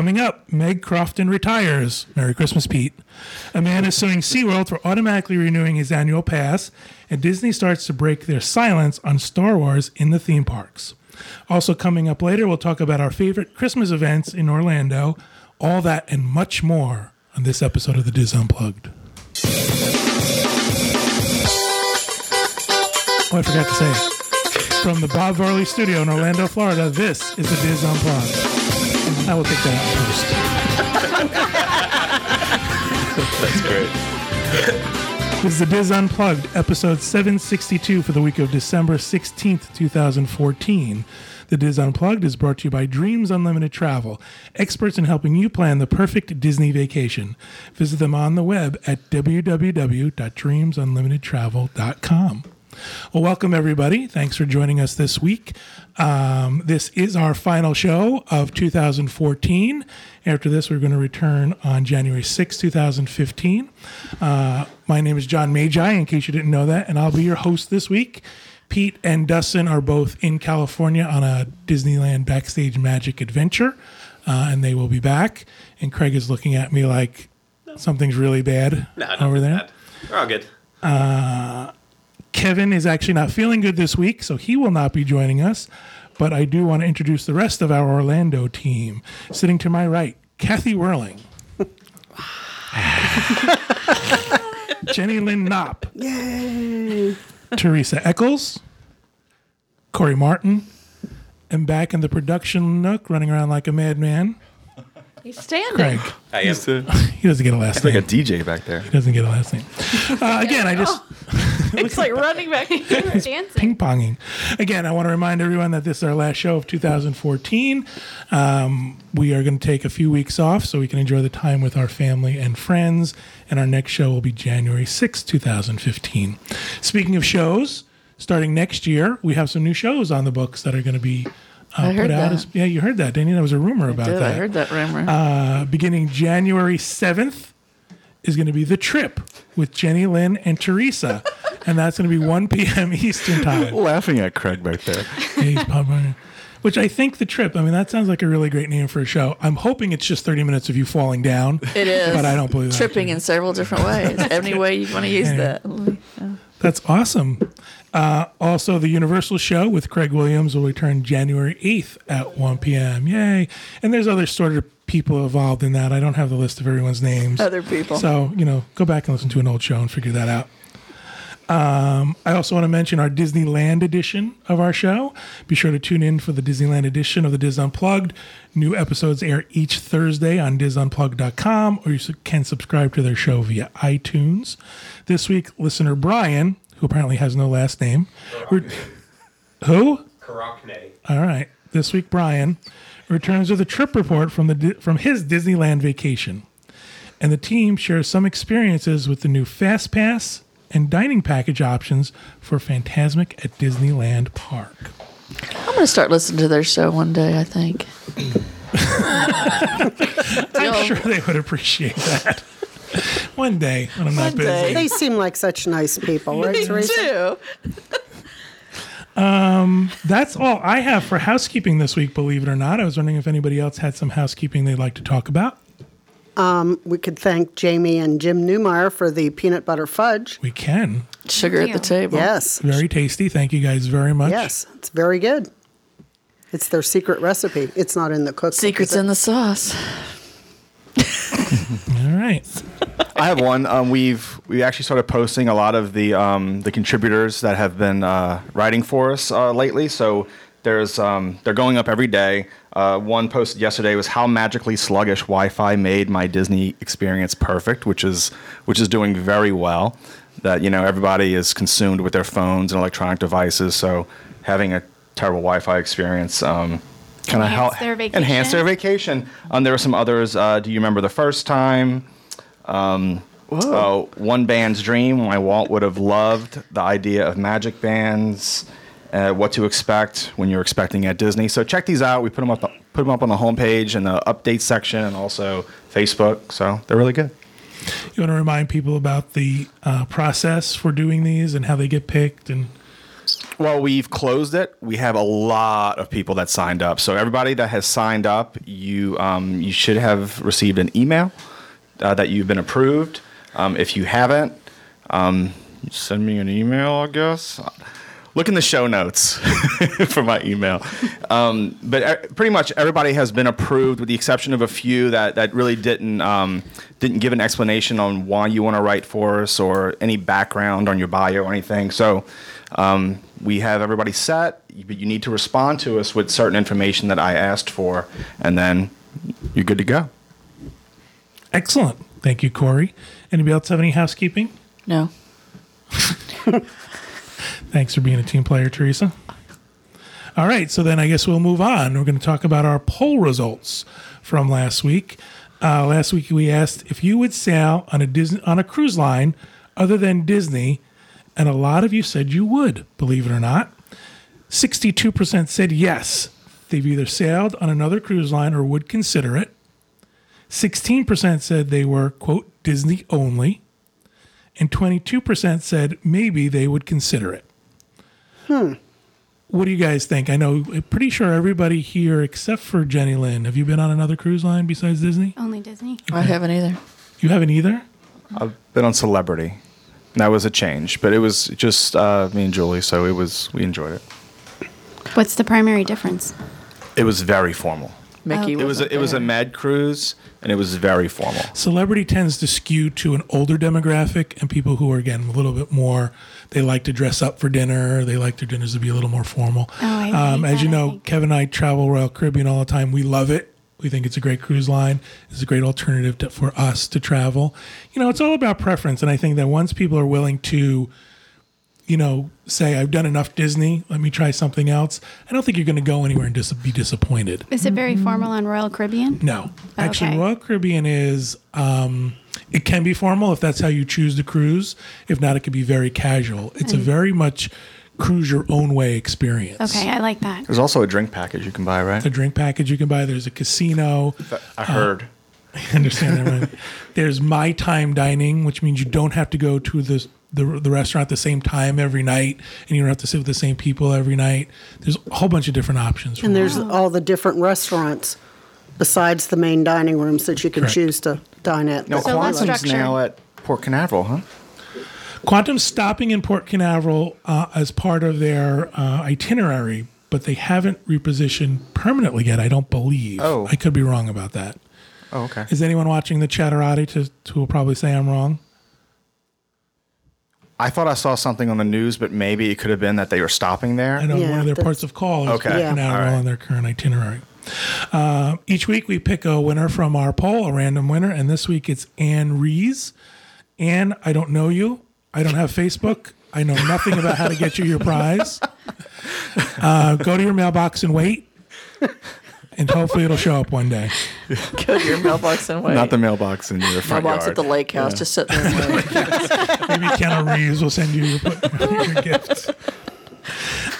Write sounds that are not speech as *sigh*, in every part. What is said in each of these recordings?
Coming up, Meg Crofton retires. Merry Christmas, Pete. A man is suing SeaWorld for automatically renewing his annual pass, and Disney starts to break their silence on Star Wars in the theme parks. Also, coming up later, we'll talk about our favorite Christmas events in Orlando. All that and much more on this episode of the DIS Unplugged. Oh, I forgot to say, from the Bob Varley Studio in Orlando, Florida, this is the DIS Unplugged. I will take that That's great. This is the DIS Unplugged, episode 762 for the week of December 16th, 2014. The DIS Unplugged is brought to you by Dreams Unlimited Travel, experts in helping you plan the perfect Disney vacation. Visit them on the web at www.dreamsunlimitedtravel.com. Well, welcome everybody. Thanks for joining us this week. Um, this is our final show of 2014. After this, we're going to return on January 6, 2015. Uh, my name is John Magi, in case you didn't know that, and I'll be your host this week. Pete and Dustin are both in California on a Disneyland Backstage Magic adventure, uh, and they will be back. And Craig is looking at me like something's really bad No, over there. Bad. We're all good. Kevin is actually not feeling good this week, so he will not be joining us. But I do want to introduce the rest of our Orlando team. Sitting to my right, Kathy Werling. *laughs* Jenny Lynn Knopp. Yay! Teresa Eccles. Corey Martin. And back in the production nook, running around like a madman, He's standing. Craig. I am. Used *laughs* to He doesn't get a last like name. a DJ back there. he doesn't get a last name. Uh, again, I just It's like running back *laughs* and dancing. ping ponging. Again, I want to remind everyone that this is our last show of 2014. Um, we are going to take a few weeks off so we can enjoy the time with our family and friends. And our next show will be January 6, 2015. Speaking of shows, starting next year, we have some new shows on the books that are going to be. Uh, I heard put out that. as, yeah, you heard that, didn't you? There was a rumor about Did, that. I heard that rumor. Uh, beginning January 7th is going to be The Trip with Jenny Lynn and Teresa. And that's going to be 1 p.m. *laughs* Eastern Time. Laughing at Craig back there. Yeah, he's probably- Which I think The Trip, I mean, that sounds like a really great name for a show. I'm hoping it's just 30 minutes of you falling down. it is. But I don't believe that. Tripping in several different ways. *laughs* Any way you want to use that. That's awesome. Uh, also, the Universal show with Craig Williams will return January 8th at 1 p.m. Yay. And there's other sort of people involved in that. I don't have the list of everyone's names. Other people. So, you know, go back and listen to an old show and figure that out. Um, I also want to mention our Disneyland edition of our show. Be sure to tune in for the Disneyland edition of the DIS Unplugged. New episodes air each Thursday on DISUnplugged.com, or you can subscribe to their show via iTunes. This week, listener Brian, who apparently has no last name, re- who? Karakne. All right. This week, Brian returns with a trip report from the from his Disneyland vacation, and the team shares some experiences with the new Fast Pass and dining package options for Fantasmic at Disneyland Park. I'm going to start listening to their show one day, I think. *laughs* I'm sure they would appreciate that. One day when I'm not One busy. day. They seem like such nice people, right, Me Teresa? too. Um, that's all I have for housekeeping this week. Believe it or not, I was wondering if anybody else had some housekeeping they'd like to talk about. We could thank Jamie and Jim Newmeyer for the peanut butter fudge. We can. Sugar at the table. Yes, Very tasty. Thank you guys very much. yes, it's very good. It's their secret recipe. It's not in the cookbook. Secrets is it? in the sauce. *laughs* All right. I have one. Um, we've we actually started posting a lot of the um, the contributors that have been uh, writing for us uh, lately. So there's um, they're going up every day. Uh, one posted yesterday was how magically sluggish Wi-Fi made my Disney experience perfect, which is which is doing very well. That you know everybody is consumed with their phones and electronic devices, so having a terrible Wi-Fi experience um, kind of Enhance help their enhance their vacation. Um, there were some others. Uh, do you remember the first time? Um, uh, one band's dream. My Walt would have loved the idea of magic bands. Uh, what to expect when you're expecting at Disney. So check these out. We put them up, put them up on the homepage and the update section, and also Facebook. So they're really good. You want to remind people about the uh, process for doing these and how they get picked and Well, we've closed it. We have a lot of people that signed up. So everybody that has signed up, you um, you should have received an email uh, that you've been approved. Um, if you haven't, um, send me an email. I guess. Look in the show notes *laughs* for my email. Um, but uh, pretty much everybody has been approved, with the exception of a few that, that really didn't um, didn't give an explanation on why you want to write for us or any background on your bio or anything. So um, we have everybody set, but you need to respond to us with certain information that I asked for, and then you're good to go. Excellent. Thank you, Corey. Anybody else have any housekeeping? No. *laughs* Thanks for being a team player, Teresa. All right, so then I guess we'll move on. We're going to talk about our poll results from last week. Uh, last week we asked if you would sail on a Disney on a cruise line other than Disney, and a lot of you said you would. Believe it or not, sixty-two percent said yes. They've either sailed on another cruise line or would consider it. Sixteen percent said they were quote Disney only, and twenty-two percent said maybe they would consider it. What do you guys think? I know, pretty sure everybody here except for Jenny Lynn. Have you been on another cruise line besides Disney? Only Disney. I haven't either. You haven't either? I've been on Celebrity. That was a change, but it was just uh, me and Julie, so it was we enjoyed it. What's the primary difference? It was very formal. Mickey It was a, it was a med cruise, and it was very formal. Celebrity tends to skew to an older demographic and people who are, again, a little bit more, they like to dress up for dinner. They like their dinners to be a little more formal. Oh, um, as you know. Kevin and I travel Royal Caribbean all the time. We love it. We think it's a great cruise line. It's a great alternative to, for us to travel. You know, it's all about preference. And I think that once people are willing to, you know, say, I've done enough Disney, let me try something else, I don't think you're going to go anywhere and dis- be disappointed. Is it very formal on Royal Caribbean? No, actually, Okay. Royal Caribbean is. Um, it can be formal if that's how you choose to cruise. If not, it could be very casual. It's a very much cruise your own way experience. Okay, I like that. There's also a drink package you can buy, right? A drink package you can buy. There's a casino. I heard. I *laughs* understand that. Right? There's my time dining, which means you don't have to go to the, the the restaurant at the same time every night, and you don't have to sit with the same people every night. There's a whole bunch of different options. And there's Royal. all the different restaurants besides the main dining rooms that you can Correct. choose to dine at. No, So less Quantum's now at Port Canaveral, huh? Quantum's stopping in Port Canaveral uh, as part of their uh, itinerary, but they haven't repositioned permanently yet. I don't believe. Oh. I could be wrong about that. Oh, okay. Is anyone watching the Chatterati to who will probably say I'm wrong? I thought I saw something on the news, but maybe it could have been that they were stopping there. I know Yeah, one of their that's- ports of call is Okay. Port Yeah. Canaveral All right. on their current itinerary. Uh, each week we pick a winner from our poll, a random winner, and this week it's Anne Rees. Anne, I don't know you. I don't have Facebook. I know nothing about how to get you your prize. *laughs* Uh, go to your mailbox and wait, and hopefully it'll show up one day. *laughs* Go to your mailbox and wait. Not the mailbox in your front mailbox yard. at the lake house. Just sitting there. and *laughs* wait. Maybe Keanu Reeves will send you your, *laughs* your gifts.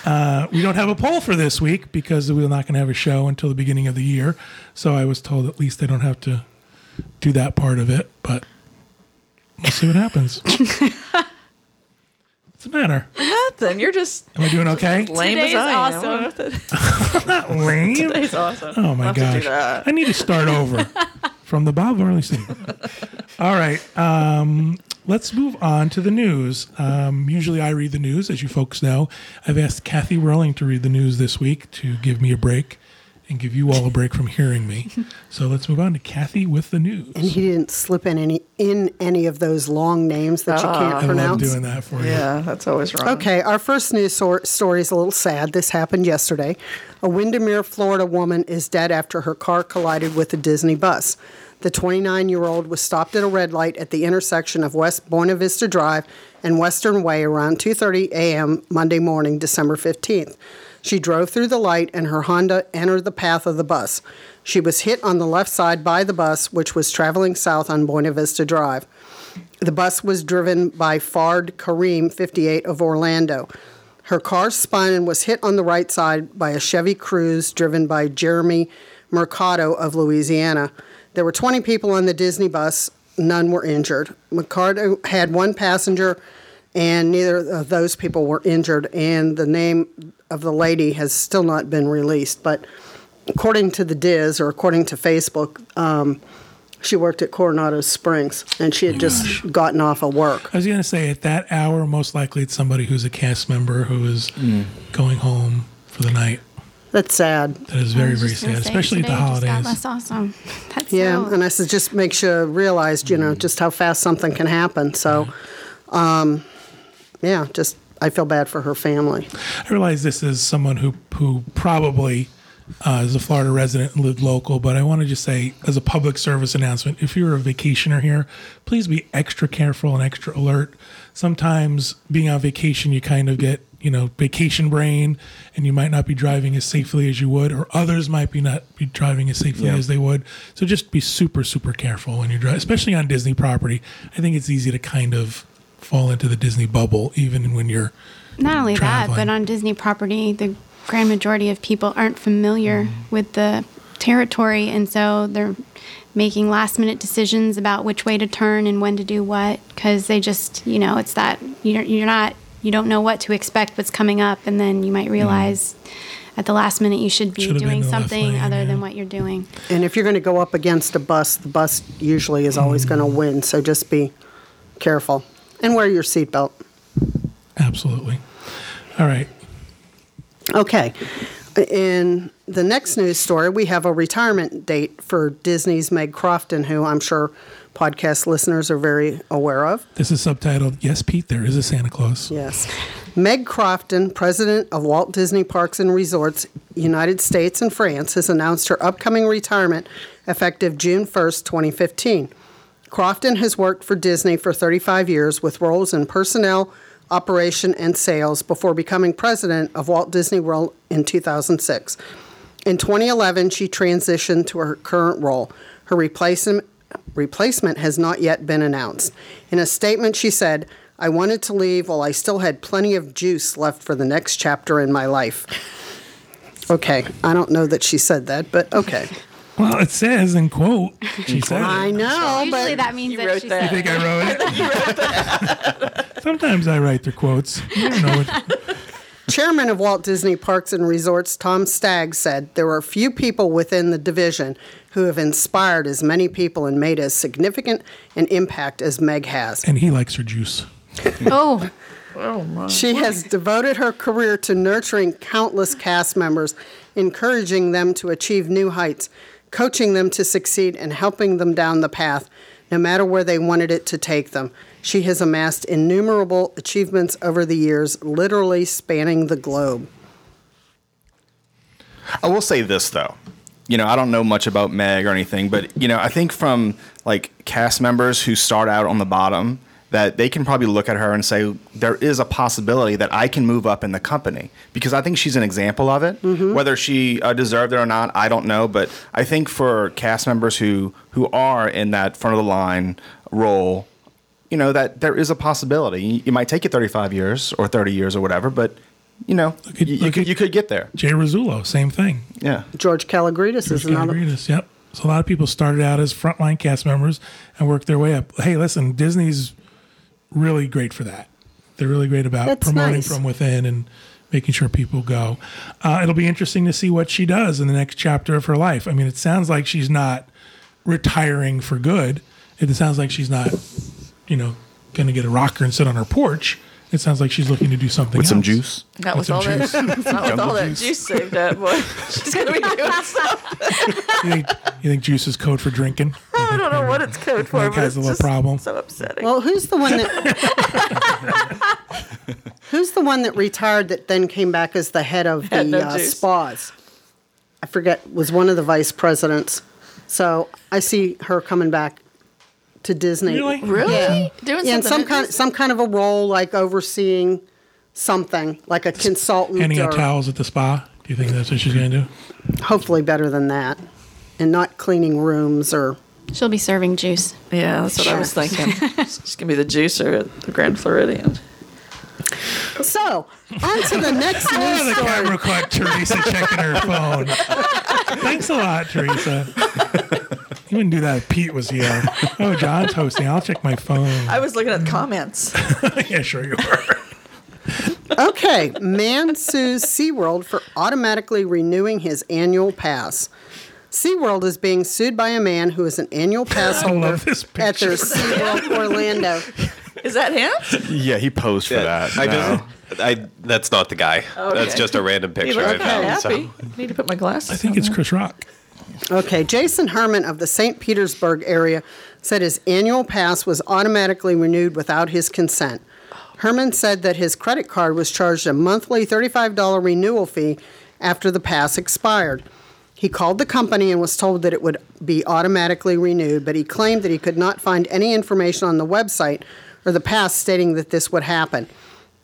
Uh, we don't have a poll for this week because we're not going to have a show until the beginning of the year. So I was told at least I don't have to do that part of it, but we'll see what happens. What's the matter? Nothing. You're just Am I doing okay? lame Today's as I awesome. *laughs* am. Not lame. Today's awesome. Oh my I'll have to do gosh. that. I need to start over *laughs* from the Bob Marley segment. All right. Um, let's move on to the news. Um, usually I read the news, as you folks know. I've asked Kathy Werling to read the news this week to give me a break and give you all a break from hearing me. *laughs* So let's move on to Kathy with the news. And he didn't slip in any in any of those long names that you can't pronounce. I love doing that for you. Yeah, that's always wrong. Okay, our first news sor- story is a little sad. This happened yesterday. A Windermere, Florida woman is dead after her car collided with a Disney bus. The 29 year old was stopped at a red light at the intersection of West Buena Vista Drive and Western Way around 2:30 a.m. Monday morning, December 15th. She drove through the light and her Honda entered the path of the bus. She was hit on the left side by the bus, which was traveling south on Buena Vista Drive. The bus was driven by Fard Kareem, 58, of Orlando. Her car spun and was hit on the right side by a Chevy Cruze driven by Jeremy Mercado of Louisiana. There were 20 people on the Disney bus, none were injured. Mercado had one passenger and neither of those people were injured. And the name of the lady has still not been released. But according to the DIS, or according to Facebook, um, she worked at Coronado Springs, and she had just gotten off of work. I was going to say at that hour, most likely it's somebody who's a cast member who is going home for the night. That's sad. That is very, very sad, especially at the today just got holidays. less awesome. *laughs* That's Yeah, so, and I said just makes you realize, you know, just how fast something can happen. So, um, yeah, just I feel bad for her family. I realize this is someone who who probably uh, is a Florida resident and lived local, but I want to just say, as a public service announcement, if you're a vacationer here, please be extra careful and extra alert. Sometimes being on vacation, you kind of get you know vacation brain, and you might not be driving as safely as you would, or others might be not be driving as safely Yeah. as they would. So just be super super careful when you're driving, especially on Disney property. I think it's easy to kind of fall into the Disney bubble, even when you're not only that, but on Disney property, the grand majority of people aren't familiar Mm-hmm. with the territory, and so they're making last minute decisions about which way to turn and when to do what because they just, you know, it's that you're, you're not, you don't know what to expect, what's coming up, and then you might realize at the last minute you should be Mm-hmm. Should've doing something lane, other yeah. than what you're doing. And if you're going to go up against a bus, the bus usually is always going to win. So just be careful and wear your seatbelt. absolutely all right. Okay. In the next news story, we have a retirement date for Disney's Meg Crofton, who I'm sure podcast listeners are very aware of. This is subtitled Yes, Pete, there is a Santa Claus. Yes. Meg Crofton, president of Walt Disney Parks and Resorts, United States and France, has announced her upcoming retirement effective June 1st, 2015. Crofton has worked for Disney for 35 years with roles in personnel, operation, and sales before becoming president of Walt Disney World in 2006. In 2011, she transitioned to her current role. Her replacement, replacement has not yet been announced. In a statement, she said, I wanted to leave while I still had plenty of juice left for the next chapter in my life. Okay, I don't know that she said that, but okay. *laughs* Well, it says in quote, *laughs* she said I know, Usually but that means that wrote she that. I said think I wrote it. *laughs* *laughs* Sometimes I write the quotes. I don't know what. Chairman of Walt Disney Parks and Resorts Tom Staggs said there are few people within the division who have inspired as many people and made as significant an impact as Meg has. And he likes her juice. Oh, Oh, my. She has devoted her career to nurturing countless cast members, encouraging them to achieve new heights, coaching them to succeed, and helping them down the path, no matter where they wanted it to take them. She has amassed innumerable achievements over the years, literally spanning the globe. I will say this though. You know, I don't know much about Meg or anything, but you know, I think from like cast members who start out on the bottom that they can probably look at her and say there is a possibility that I can move up in the company because I think she's an example of it. Whether she uh, deserved it or not, I don't know, but I think for cast members who who are in that front of the line role, you know that there is a possibility. It might take you 35 years or 30 years or whatever, but you know, at- you, you could you could get there. Jay Rasulo, same thing. Yeah. George Kalogridis is another. Kalogridis, yep. So a lot of people started out as frontline cast members and worked their way up. Hey, listen, Disney's really great for that. They're really great about That's promoting nice. from within and making sure people go. Uh, it'll be interesting to see what she does in the next chapter of her life. I mean, it sounds like she's not retiring for good. It sounds like she's not, you know, going to get a rocker and sit on her porch. It sounds like she's looking to do something With some juice. Not With with, some all juice. that, *laughs* not with all Jungle that juice. juice saved up, boy. *laughs* She's gonna be doing *laughs* something. You think, you think juice is code for drinking? I don't know what it's code for, Meg but has it's a little problem. so upsetting. Well, who's the one that? who's the one that retired that then came back as the head of Had the no uh, spas? I forget. Was one of the vice presidents. So I see her coming back to Disney. Really? really? Yeah. Doing Yeah, in some kind some kind of a role like overseeing something, like a consultant. Handing out or towels at the spa. Do you think that's what she's going to do? hopefully better than that, and not cleaning rooms or. she'll be serving juice. Yeah, that's what I was thinking. *laughs* She's gonna be the juicer at the Grand Floridian. So on to the next *laughs* news the story. camera caught Teresa checking her phone. Thanks a lot, Teresa. *laughs* You wouldn't do that if Pete was here. *laughs* Oh, John's hosting. I'll check my phone. I was looking at the comments. *laughs* yeah, sure you were. *laughs* Okay, man sues SeaWorld for automatically renewing his annual pass. SeaWorld is being sued by a man who is an annual pass I holder love this at their. SeaWorld Orlando. Is that him? Yeah, he posed for that. I No. just, I that's not the guy. That's just a random He picture I looked kind. So. happy. Need to put my glasses. I think on it's there. Chris Rock. Okay, Jason Herman of the St. Petersburg area said his annual pass was automatically renewed without his consent. Herman said that his credit card was charged a monthly $35 renewal fee after the pass expired. He called the company and was told that it would be automatically renewed, but he claimed that he could not find any information on the website or the pass stating that this would happen.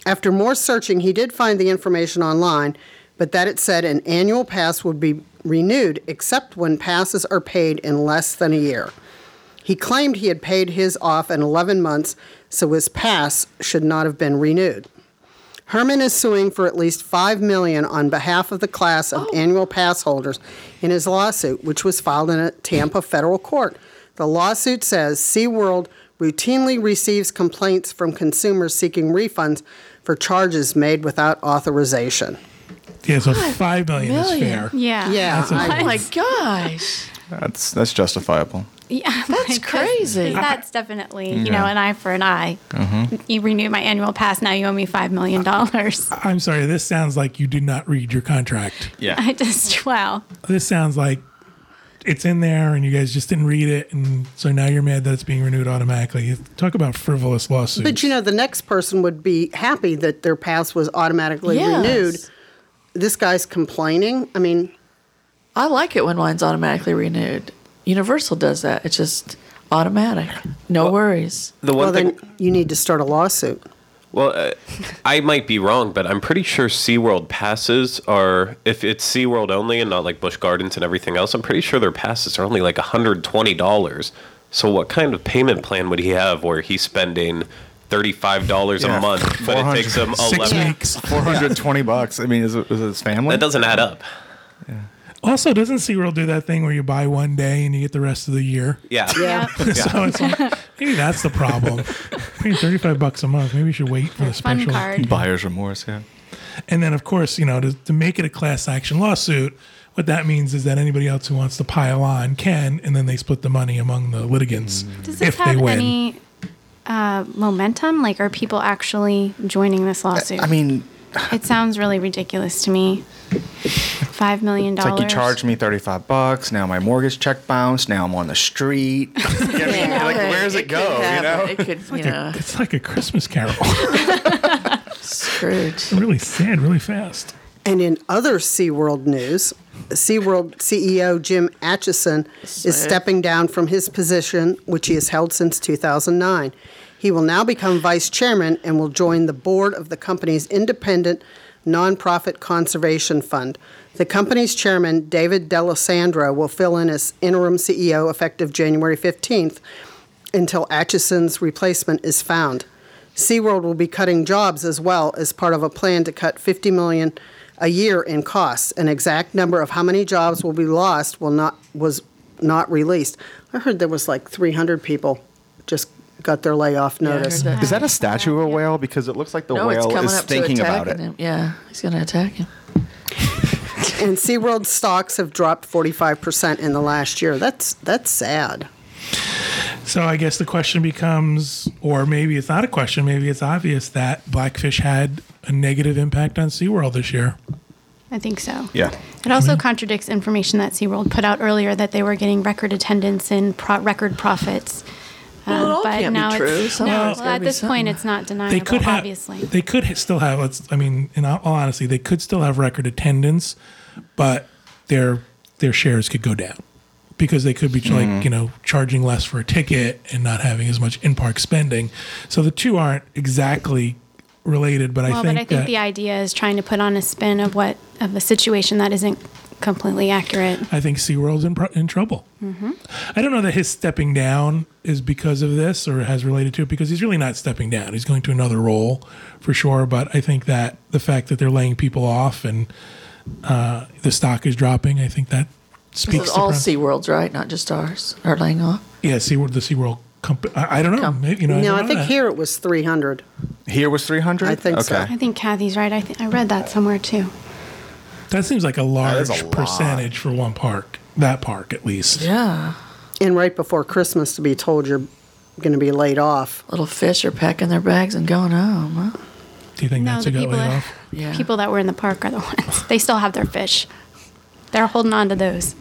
After more searching, he did find the information online, but that it said an annual pass would be renewed except when passes are paid in less than a year. He claimed he had paid his off in 11 months, so his pass should not have been renewed. Herman is suing for at least 5 million on behalf of the class of oh. annual pass holders in his lawsuit, which was filed in a Tampa federal court. The lawsuit says SeaWorld routinely receives complaints from consumers seeking refunds for charges made without authorization. Yeah, so five million, is fair. Yeah. Yeah, That's a- I- Oh my gosh. That's that's justifiable. Yeah, *laughs* That's crazy. That's definitely, you know, an eye for an eye. Mm-hmm. You renew my annual pass, now you owe me $5 million. *laughs* I'm sorry. This sounds like you did not read your contract. Yeah. I just, wow. This sounds like it's in there and you guys just didn't read it, and so now you're mad that it's being renewed automatically. Talk about frivolous lawsuits. But you know, the next person would be happy that their pass was automatically Yes. renewed. This guy's complaining. I mean, I like it when mine's automatically renewed. Universal does that. It's just automatic. No worries. The one well, thing, then you need to start a lawsuit. well, uh, I might be wrong, but I'm pretty sure SeaWorld passes are, if it's SeaWorld only and not like Busch Gardens and everything else, I'm pretty sure their passes are only like $120. So what kind of payment plan would he have where he's spending $35 Yeah, a month, but it 400 takes him Six 11 weeks. 420 bucks. I mean, is it, is it his family? That doesn't add up. Yeah. Also, doesn't SeaWorld do that thing where you buy one day and you get the rest of the year? Yeah. Yeah. *laughs* so it's like, *laughs* maybe that's the problem. Paying 35 bucks a month. Maybe we should wait for the special. card. Buyer's remorse, yeah. And then, of course, you know, to, to make it a class action lawsuit, what that means is that anybody else who wants to pile on can, and then they split the money among the litigants Does this if they win. any uh, momentum? Like, are people actually joining this lawsuit? I mean, it sounds really ridiculous to me. $5 million. it's like you charged me 35 bucks. Now my mortgage check bounced. Now I'm on the street. *laughs* You know what I mean? like, where does it, could go? You know? It could, *laughs* you know, It's like a Christmas carol. *laughs* Scrooge. really sad, really fast. And in other SeaWorld news, SeaWorld CEO Jim Atchison is stepping down from his position, which he has held since 2009. He will now become vice chairman and will join the board of the company's independent nonprofit conservation fund. The company's chairman, David D'Alessandro, will fill in as interim CEO effective January 15th until Atchison's replacement is found. SeaWorld will be cutting jobs as well as part of a plan to cut 50 million a year in costs. An exact number of how many jobs will be lost will not was not released. I heard there was like 300 people got their layoff I heard notice. that. Is that a statue of a whale? Because it looks like the No, whale is up to thinking about it. him. Yeah, he's going to attack him. *laughs* And SeaWorld stocks have dropped 45% in the last year. That's that's sad. So I guess the question becomes, or maybe it's not a question, maybe it's obvious that Blackfish had a negative impact on SeaWorld this year. I think so. Yeah. It also mm-hmm. contradicts information that SeaWorld put out earlier that they were getting record attendance and pro- record profits. Well, it Um, all but can't be now true. It's, Somewhere no, there's well, gotta at be this point, something. it's not deniable, They could have, obviously. they could ha- still have. Let's, I mean, in all all honesty, they could still have record attendance, but their their shares could go down because they could be like you know charging less for a ticket and not having as much in park spending. So the two aren't exactly related, but I well, think but I think that the idea is trying to put on a spin of what of a situation that isn't completely accurate. I think SeaWorld's in, pro- in trouble. I don't know that his stepping down is because of this or has related to it because he's really not stepping down. He's going to another role for sure. But I think that the fact that they're laying people off and uh, the stock is dropping, I think that This speaks is to all Pres- SeaWorld's, right? Not just ours. Are laying off. Yeah, SeaWorld, the SeaWorld company. I, I don't know. Com- Maybe, you know, No, don't I think that. here it was 300. Here was 300? I think so. okay. I think Kathy's right. I th- I read that somewhere too. That seems like a large is a lot. percentage for one park. That park, at least. Yeah. And right before Christmas to be told you're going to be laid off. Little fish are packing their bags and going home. Huh? Do you think No, that's the who got laid that, off? Yeah. people that were in the park are the ones. They still have their fish. They're holding on to those.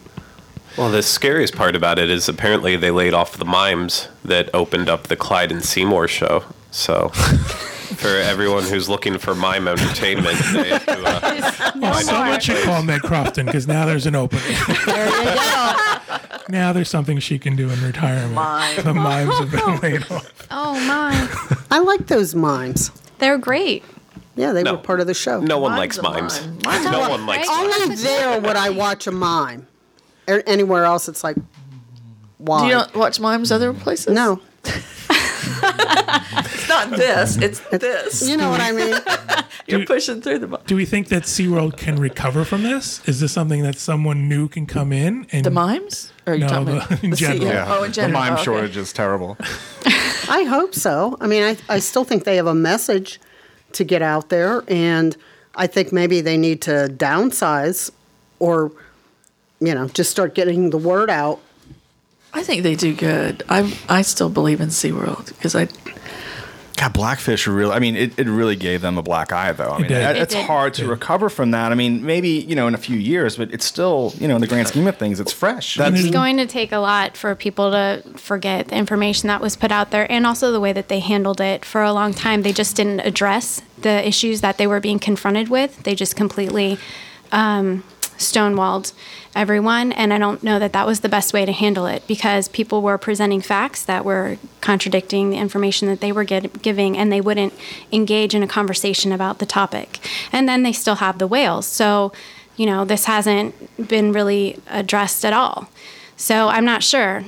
Well, the scariest part about it is apparently they laid off the mimes that opened up the Clyde and Seymour show. So, *laughs* for everyone who's looking for mime entertainment, they have to, uh, *laughs* Well, find someone out call Meg Crofton because now there's an opening. *laughs* There you go. now there's something she can do in retirement. Mime. The mimes have been *laughs* laid off. Oh my, I like those mimes. they're great. Yeah, they No. were part of the show. no one Mime's likes mimes. mime. Mime's a No one likes right? mimes. Only there would I watch a mime. Er- Anywhere else, it's like, why? You don't watch mimes other places? no. It's not *laughs* this. It's this. You know what I mean? *laughs* You're pushing through the, mi- Do we think that SeaWorld can recover from this? Is this something that someone new can come in and the mimes? Or are you No, talking the- about in the general. CEO? Yeah. Oh, in general. The mime Oh, okay. shortage is terrible. *laughs* I hope so. I mean, I, I still think they have a message to get out there, and I think maybe they need to downsize or, you know, just start getting the word out. I think they do good. I I still believe in SeaWorld because I God, Blackfish really, I mean, it, it really gave them a black eye, though. I mean, it- It it's did. hard to recover from that. I mean, maybe, you know, in a few years, but it's still, you know, in the grand scheme of things, it's fresh. That's- It's going to take a lot for people to forget the information that was put out there and also the way that they handled it for a long time. They just didn't address the issues that they were being confronted with. They just completely um, stonewalled everyone. And I don't know that that was the best way to handle it because people were presenting facts that were contradicting the information that they were get, giving and they wouldn't engage in a conversation about the topic. And then they still have the whales. So, you know, this hasn't been really addressed at all. So I'm not sure.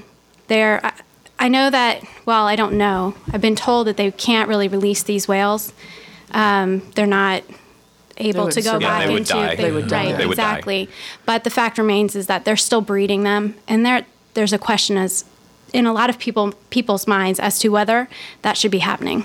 There, I- I know that. Well, I don't know. I've been told that they can't really release these whales. Um, they're not able would to go. Yeah, back they would into. die. They would die. Right, They would die. exactly. But the fact remains is that they're still breeding them, and there there's a question as in a lot of people people's minds as to whether that should be happening.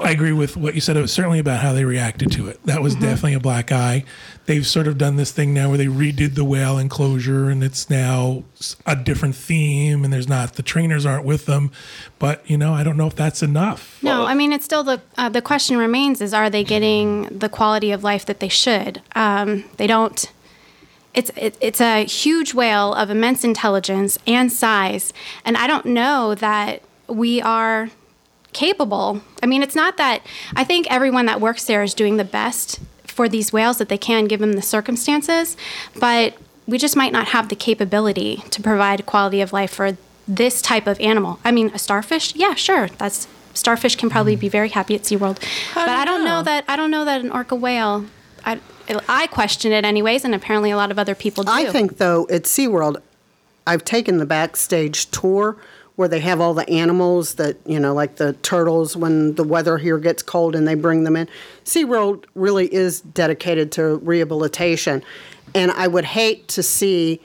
I agree with what you said. It was certainly about how they reacted to it. That was Mm-hmm. definitely a black eye. They've sort of done this thing now where they redid the whale enclosure and it's now a different theme and there's not, the trainers aren't with them. But, you know, I don't know if that's enough. No, I mean it's still the uh, the question remains is are they getting the quality of life that they should? Um, they don't. It's it, it's a huge whale of immense intelligence and size, and I don't know that we are capable. I mean, it's not that I think everyone that works there is doing the best for these whales that they can given the circumstances, but we just might not have the capability to provide quality of life for this type of animal. I mean, a starfish, yeah, sure, that's starfish can probably be very happy at SeaWorld. How but do I don't know? know? that I don't know that an orca whale I I question it anyways and apparently a lot of other people do. I think, though, at SeaWorld, I've taken the backstage tour where they have all the animals that, you know, like the turtles when the weather here gets cold and they bring them in. SeaWorld really is dedicated to rehabilitation. And I would hate to see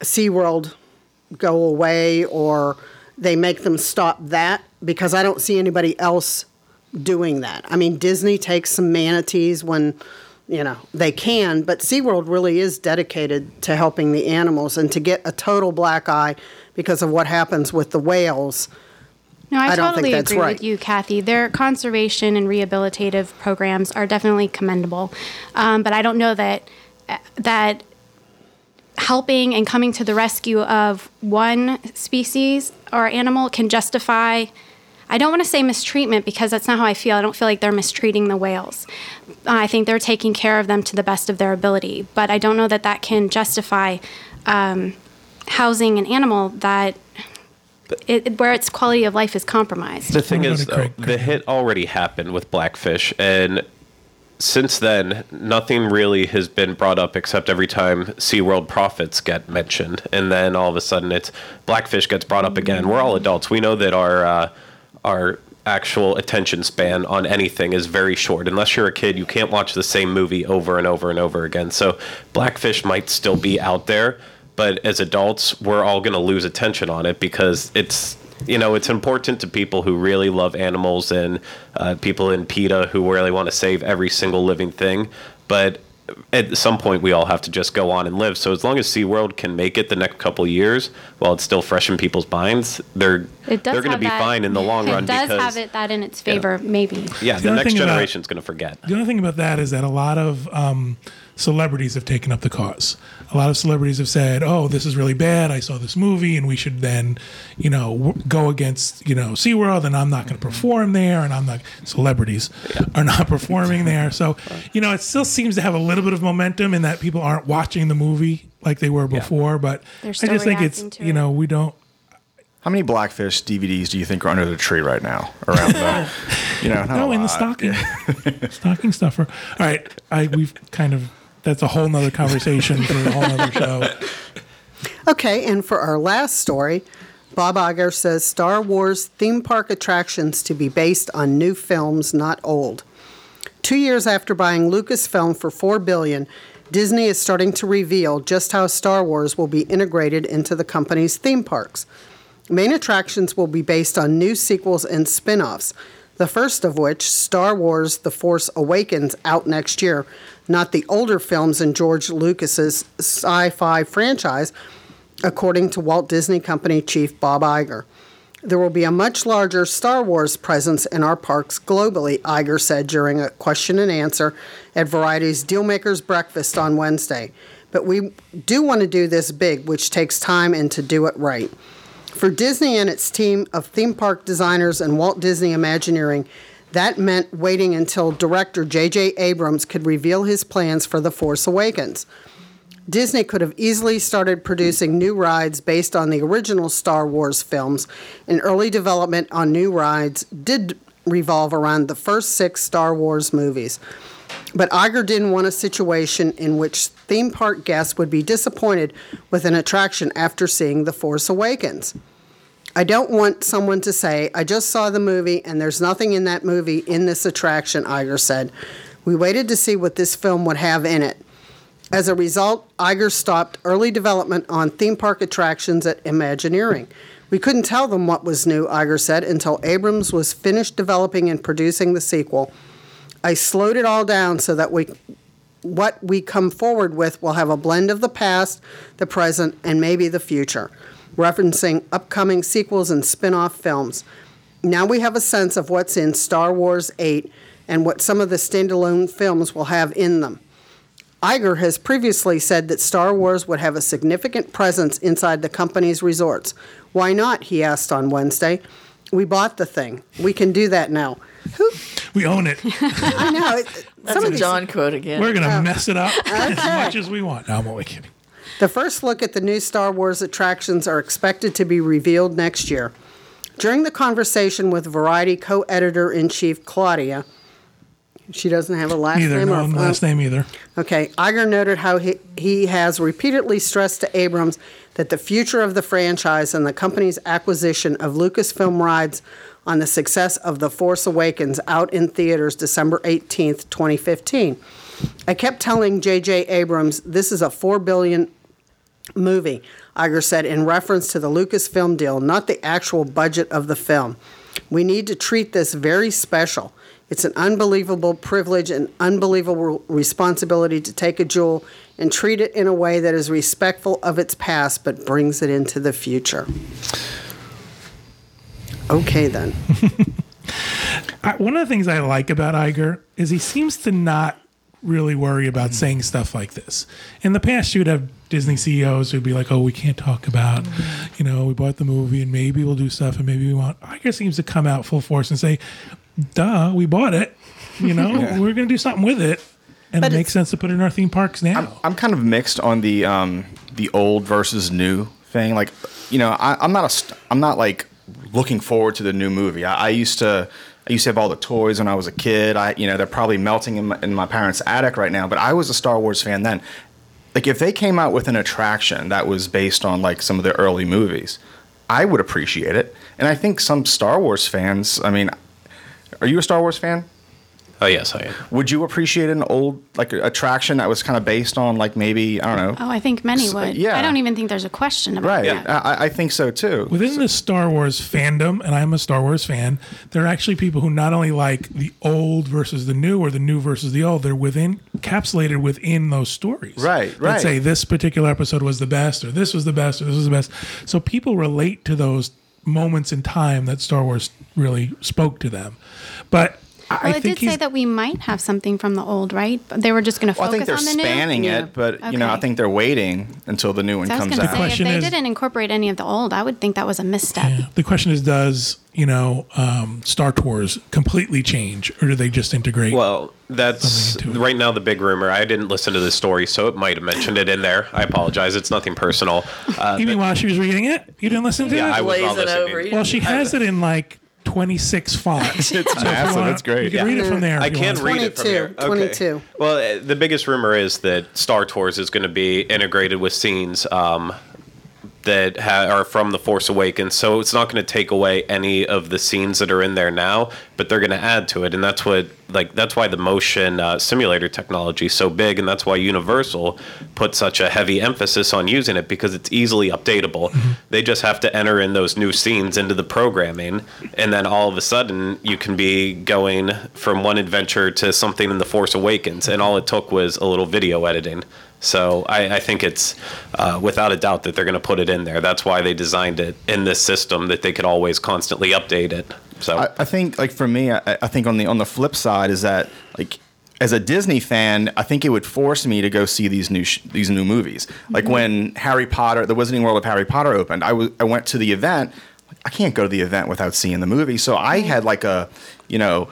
SeaWorld go away or they make them stop that because I don't see anybody else doing that. I mean, Disney takes some manatees when, you know, they can, but SeaWorld really is dedicated to helping the animals and to get a total black eye because of what happens with the whales. No, I, I totally agree right. with you, Kathy. Their conservation and rehabilitative programs are definitely commendable, um, but I don't know that that helping and coming to the rescue of one species or animal can justify. I don't want to say mistreatment because that's not how I feel. I don't feel like they're mistreating the whales. I think they're taking care of them to the best of their ability, but I don't know that that can justify um, housing an animal that it, it- where its quality of life is compromised. The thing is, though, the hit already happened with Blackfish, and since then, nothing really has been brought up except every time SeaWorld profits get mentioned, and then all of a sudden it's Blackfish gets brought up again. We're all adults. We know that our uh, our actual attention span on anything is very short. Unless you're a kid, you can't watch the same movie over and over and over again. So Blackfish might still be out there, but as adults, we're all going to lose attention on it because it's you know it's important to people who really love animals and uh, people in PETA who really want to save every single living thing, but at some point we all have to just go on and live. So as long as SeaWorld can make it the next couple of years while it's still fresh in people's minds, they're It does they're going to be that- fine in the long *laughs* it run It does because have it that in its favor, maybe. yeah, The the next thing about- generation's going to forget. The other thing about that is that a lot of um, celebrities have taken up the cause. A lot of celebrities have said, "Oh, this is really bad. I saw this movie, and we should then, you know, w- go against, you know, SeaWorld, and I'm not going to perform there, and I'm not." Celebrities are not *laughs* performing there, so you know, it still seems to have a little bit of momentum in that people aren't watching the movie like they were before. But I still just think it's, you know, we don't. How many Blackfish DVDs do you think are under the tree right now around the, *laughs* you know, not No, a in the lot. stocking, *laughs* stocking stuffer. All right, I we've kind of that's a whole nother conversation for a whole nother show. *laughs* Okay, and for our last story, Bob Iger says Star Wars theme park attractions to be based on new films, not old. Two years after buying Lucasfilm for four billion, Disney is starting to reveal just how Star Wars will be integrated into the company's theme parks. Main attractions will be based on new sequels and spin offs, the first of which, Star Wars The Force Awakens, out next year, not the older films in George Lucas's sci fi franchise, according to Walt Disney Company chief Bob Iger. There will be a much larger Star Wars presence in our parks globally, Iger said during a question and answer at Variety's Dealmakers Breakfast on Wednesday. But we do want to do this big, which takes time and to do it right. For Disney and its team of theme park designers and Walt Disney Imagineering, that meant waiting until director J.J. Abrams could reveal his plans for The Force Awakens. Disney could have easily started producing new rides based on the original Star Wars films, and early development on new rides did revolve around the first six Star Wars movies. But Iger didn't want a situation in which theme park guests would be disappointed with an attraction after seeing The Force Awakens. I don't want someone to say, I just saw the movie and there's nothing in that movie in this attraction, Iger said. We waited to see what this film would have in it. As a result, Iger stopped early development on theme park attractions at Imagineering. We couldn't tell them what was new, Iger said, until Abrams was finished developing and producing the sequel. I slowed it all down so that we what we come forward with will have a blend of the past, the present, and maybe the future, referencing upcoming sequels and spin-off films. Now we have a sense of what's in Star Wars 8 and what some of the standalone films will have in them. Iger has previously said that Star Wars would have a significant presence inside the company's resorts. Why not? He asked on Wednesday. We bought the thing. We can do that now. Who? We own it. *laughs* I know. it- That's some a of these- John quote again. We're gonna oh. mess it up *laughs* as much as we want. No, I'm only kidding. The first look at the new Star Wars attractions are expected to be revealed next year. During the conversation with Variety co-editor in chief Claudia, she doesn't have a last Either name no or last name either. Okay, Iger noted how he, he has repeatedly stressed to Abrams that the future of the franchise and the company's acquisition of Lucasfilm rides on the success of The Force Awakens out in theaters December 18th, 2015. I kept telling J.J. Abrams this is a 4 billion movie, Iger said in reference to the Lucasfilm deal, not the actual budget of the film. We need to treat this very special. It's an unbelievable privilege and unbelievable responsibility to take a jewel and treat it in a way that is respectful of its past but brings it into the future. Okay, then. *laughs* I, one of the things I like about Iger is he seems to not really worry about saying stuff like this. In the past, you'd have Disney CEOs who'd be like, "Oh, we can't talk about, you know, we bought the movie and maybe we'll do stuff and maybe we won't." Iger seems to come out full force and say, "Duh, we bought it. You know, *laughs* we're going to do something with it." And But it makes sense to put it in our theme parks now. I'm, I'm kind of mixed on the um, the old versus new thing. Like, you know, I, I'm not a st- I'm not like looking forward to the new movie. I, I used to I used to have all the toys when I was a kid. I you know they're probably melting in my, in my parents' attic right now. But I was a Star Wars fan then. Like, if they came out with an attraction that was based on like some of the early movies, I would appreciate it. And I think some Star Wars fans. I mean, are you a Star Wars fan? Oh yes, I am. Would you appreciate an old like attraction that was kind of based on like maybe I don't know? Oh, I think many uh, would. yeah. I don't even think there's a question about Right, that. I, I think so too. Within the Star Wars fandom, and I'm a Star Wars fan, there are actually people who not only like the old versus the new or the new versus the old, they're within encapsulated within those stories. Right, right. Let's say this particular episode was the best, or this was the best, or this was the best. So people relate to those moments in time that Star Wars really spoke to them. But I, Well, I it think did say that we might have something from the old, right? But they were just going to Well, I focus think they're on the new. spanning Yeah. it, but you know, I think they're waiting until the new one So I was comes going to out. say, if question they is- didn't incorporate any of the old, I would think that was a misstep. Yeah. The question is, does you know um, Star Tours completely change, or do they just integrate? Well, that's Something into it. right now the big rumor. I didn't listen to the story, so it might have mentioned it in there. I apologize. It's nothing personal. Uh, you mean while she was reading it, you didn't listen to Yeah, it? I was not it listening. over. well, she has it in like 26 fonts. It's massive. It's great. You can read it from there. I can want. read it from 22, here. Okay. 22. Well, the biggest rumor is that Star Tours is going to be integrated with scenes um, that ha- are from The Force Awakens. So it's not going to take away any of the scenes that are in there now, but they're going to add to it, and that's what like that's why the motion uh, simulator technology is so big, and that's why Universal put such a heavy emphasis on using it because it's easily updatable. They just have to enter in those new scenes into the programming, and then all of a sudden you can be going from one adventure to something in The Force Awakens, and all it took was a little video editing. So I, I think it's uh, without a doubt that they're going to put it in there. That's why they designed it in this system that they could always constantly update it. So I, I think like for me, I, I think on the on the flip side is that like as a Disney fan, I think it would force me to go see these new sh- these new movies. Like when Harry Potter, the Wizarding World of Harry Potter opened, I was I went to the event. I can't go to the event without seeing the movie. So I had like a, you know,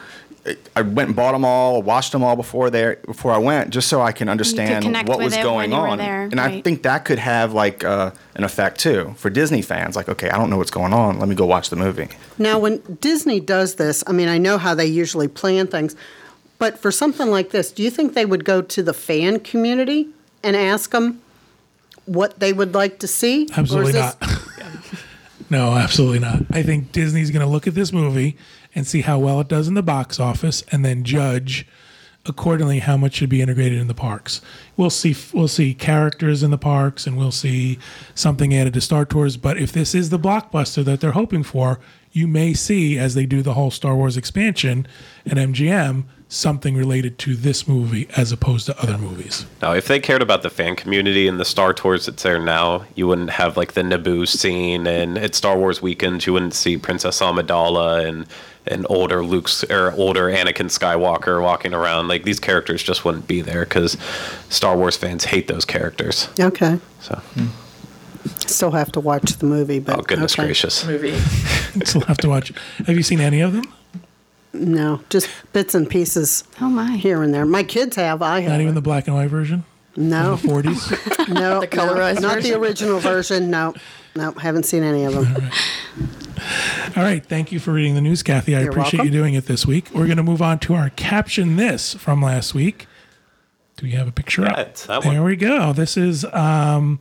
I went and bought them all, watched them all before there before I went, just so I can understand what was going when you were on. there, and I think that could have like uh, an effect too for Disney fans. Like, okay, I don't know what's going on. Let me go watch the movie. Now, when Disney does this, I mean, I know how they usually plan things, but for something like this, do you think they would go to the fan community and ask them what they would like to see? Absolutely this- not. *laughs* no, absolutely not. I think Disney's going to look at this movie and see how well it does in the box office, and then judge accordingly how much should be integrated in the parks. We'll see. We'll see characters in the parks, and we'll see something added to Star Tours. But if this is the blockbuster that they're hoping for, you may see as they do the whole Star Wars expansion at MGM something related to this movie as opposed to other movies. Now, if they cared about the fan community and the Star Tours that's there now, you wouldn't have like the Naboo scene, and at Star Wars weekends, you wouldn't see Princess Amidala and and older Luke's or older Anakin Skywalker walking around. Like these characters just wouldn't be there because Star Wars fans hate those characters. Okay. So, Still have to watch the movie, but oh goodness okay. gracious! movie. *laughs* Still have to watch. Have you seen any of them? No, just bits and pieces Oh my! here and there. My kids have. I have. Not even the black and white version. no, The 40s. *laughs* no, The colorized no, not version? the original version. No, no, haven't seen any of them. *laughs* All right. Thank you for reading the news, Kathy. I You're appreciate welcome. you doing it this week. We're going to move on to our caption this from last week. Do we have a picture Yeah, up? there one. we go. This is um,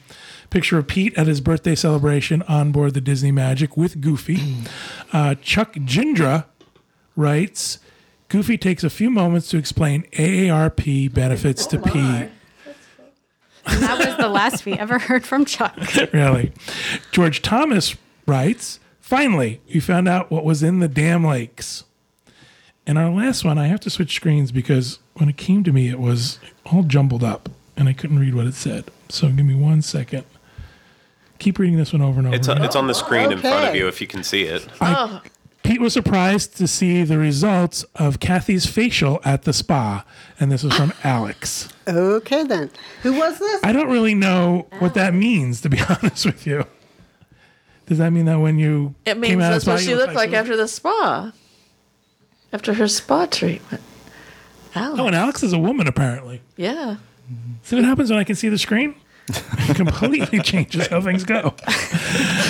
picture of Pete at his birthday celebration on board the Disney Magic with Goofy. *clears throat* Uh, Chuck Gindra writes, Goofy takes a few moments to explain AARP benefits to Pete. That was the last we ever heard from Chuck. *laughs* really. George Thomas writes, finally, we found out what was in the dam lakes. And our last one, I have to switch screens because when it came to me, it was all jumbled up and I couldn't read what it said. So give me one second. Keep reading this one over and over. It's again. it's on the screen in front of you if you can see it. Oh. Pete was surprised to see the results of Kathy's facial at the spa. And this is from *laughs* Alex. Okay, then. Who was this? I don't really know what that means, to be *laughs* honest with you. Does that mean that when you It came means out of that's the what spa, she looked like Susan? after the spa. After her spa treatment. Alex. Oh, and Alex is a woman, apparently. yeah. See what happens when I can see the screen? It *laughs* completely changes how things go. All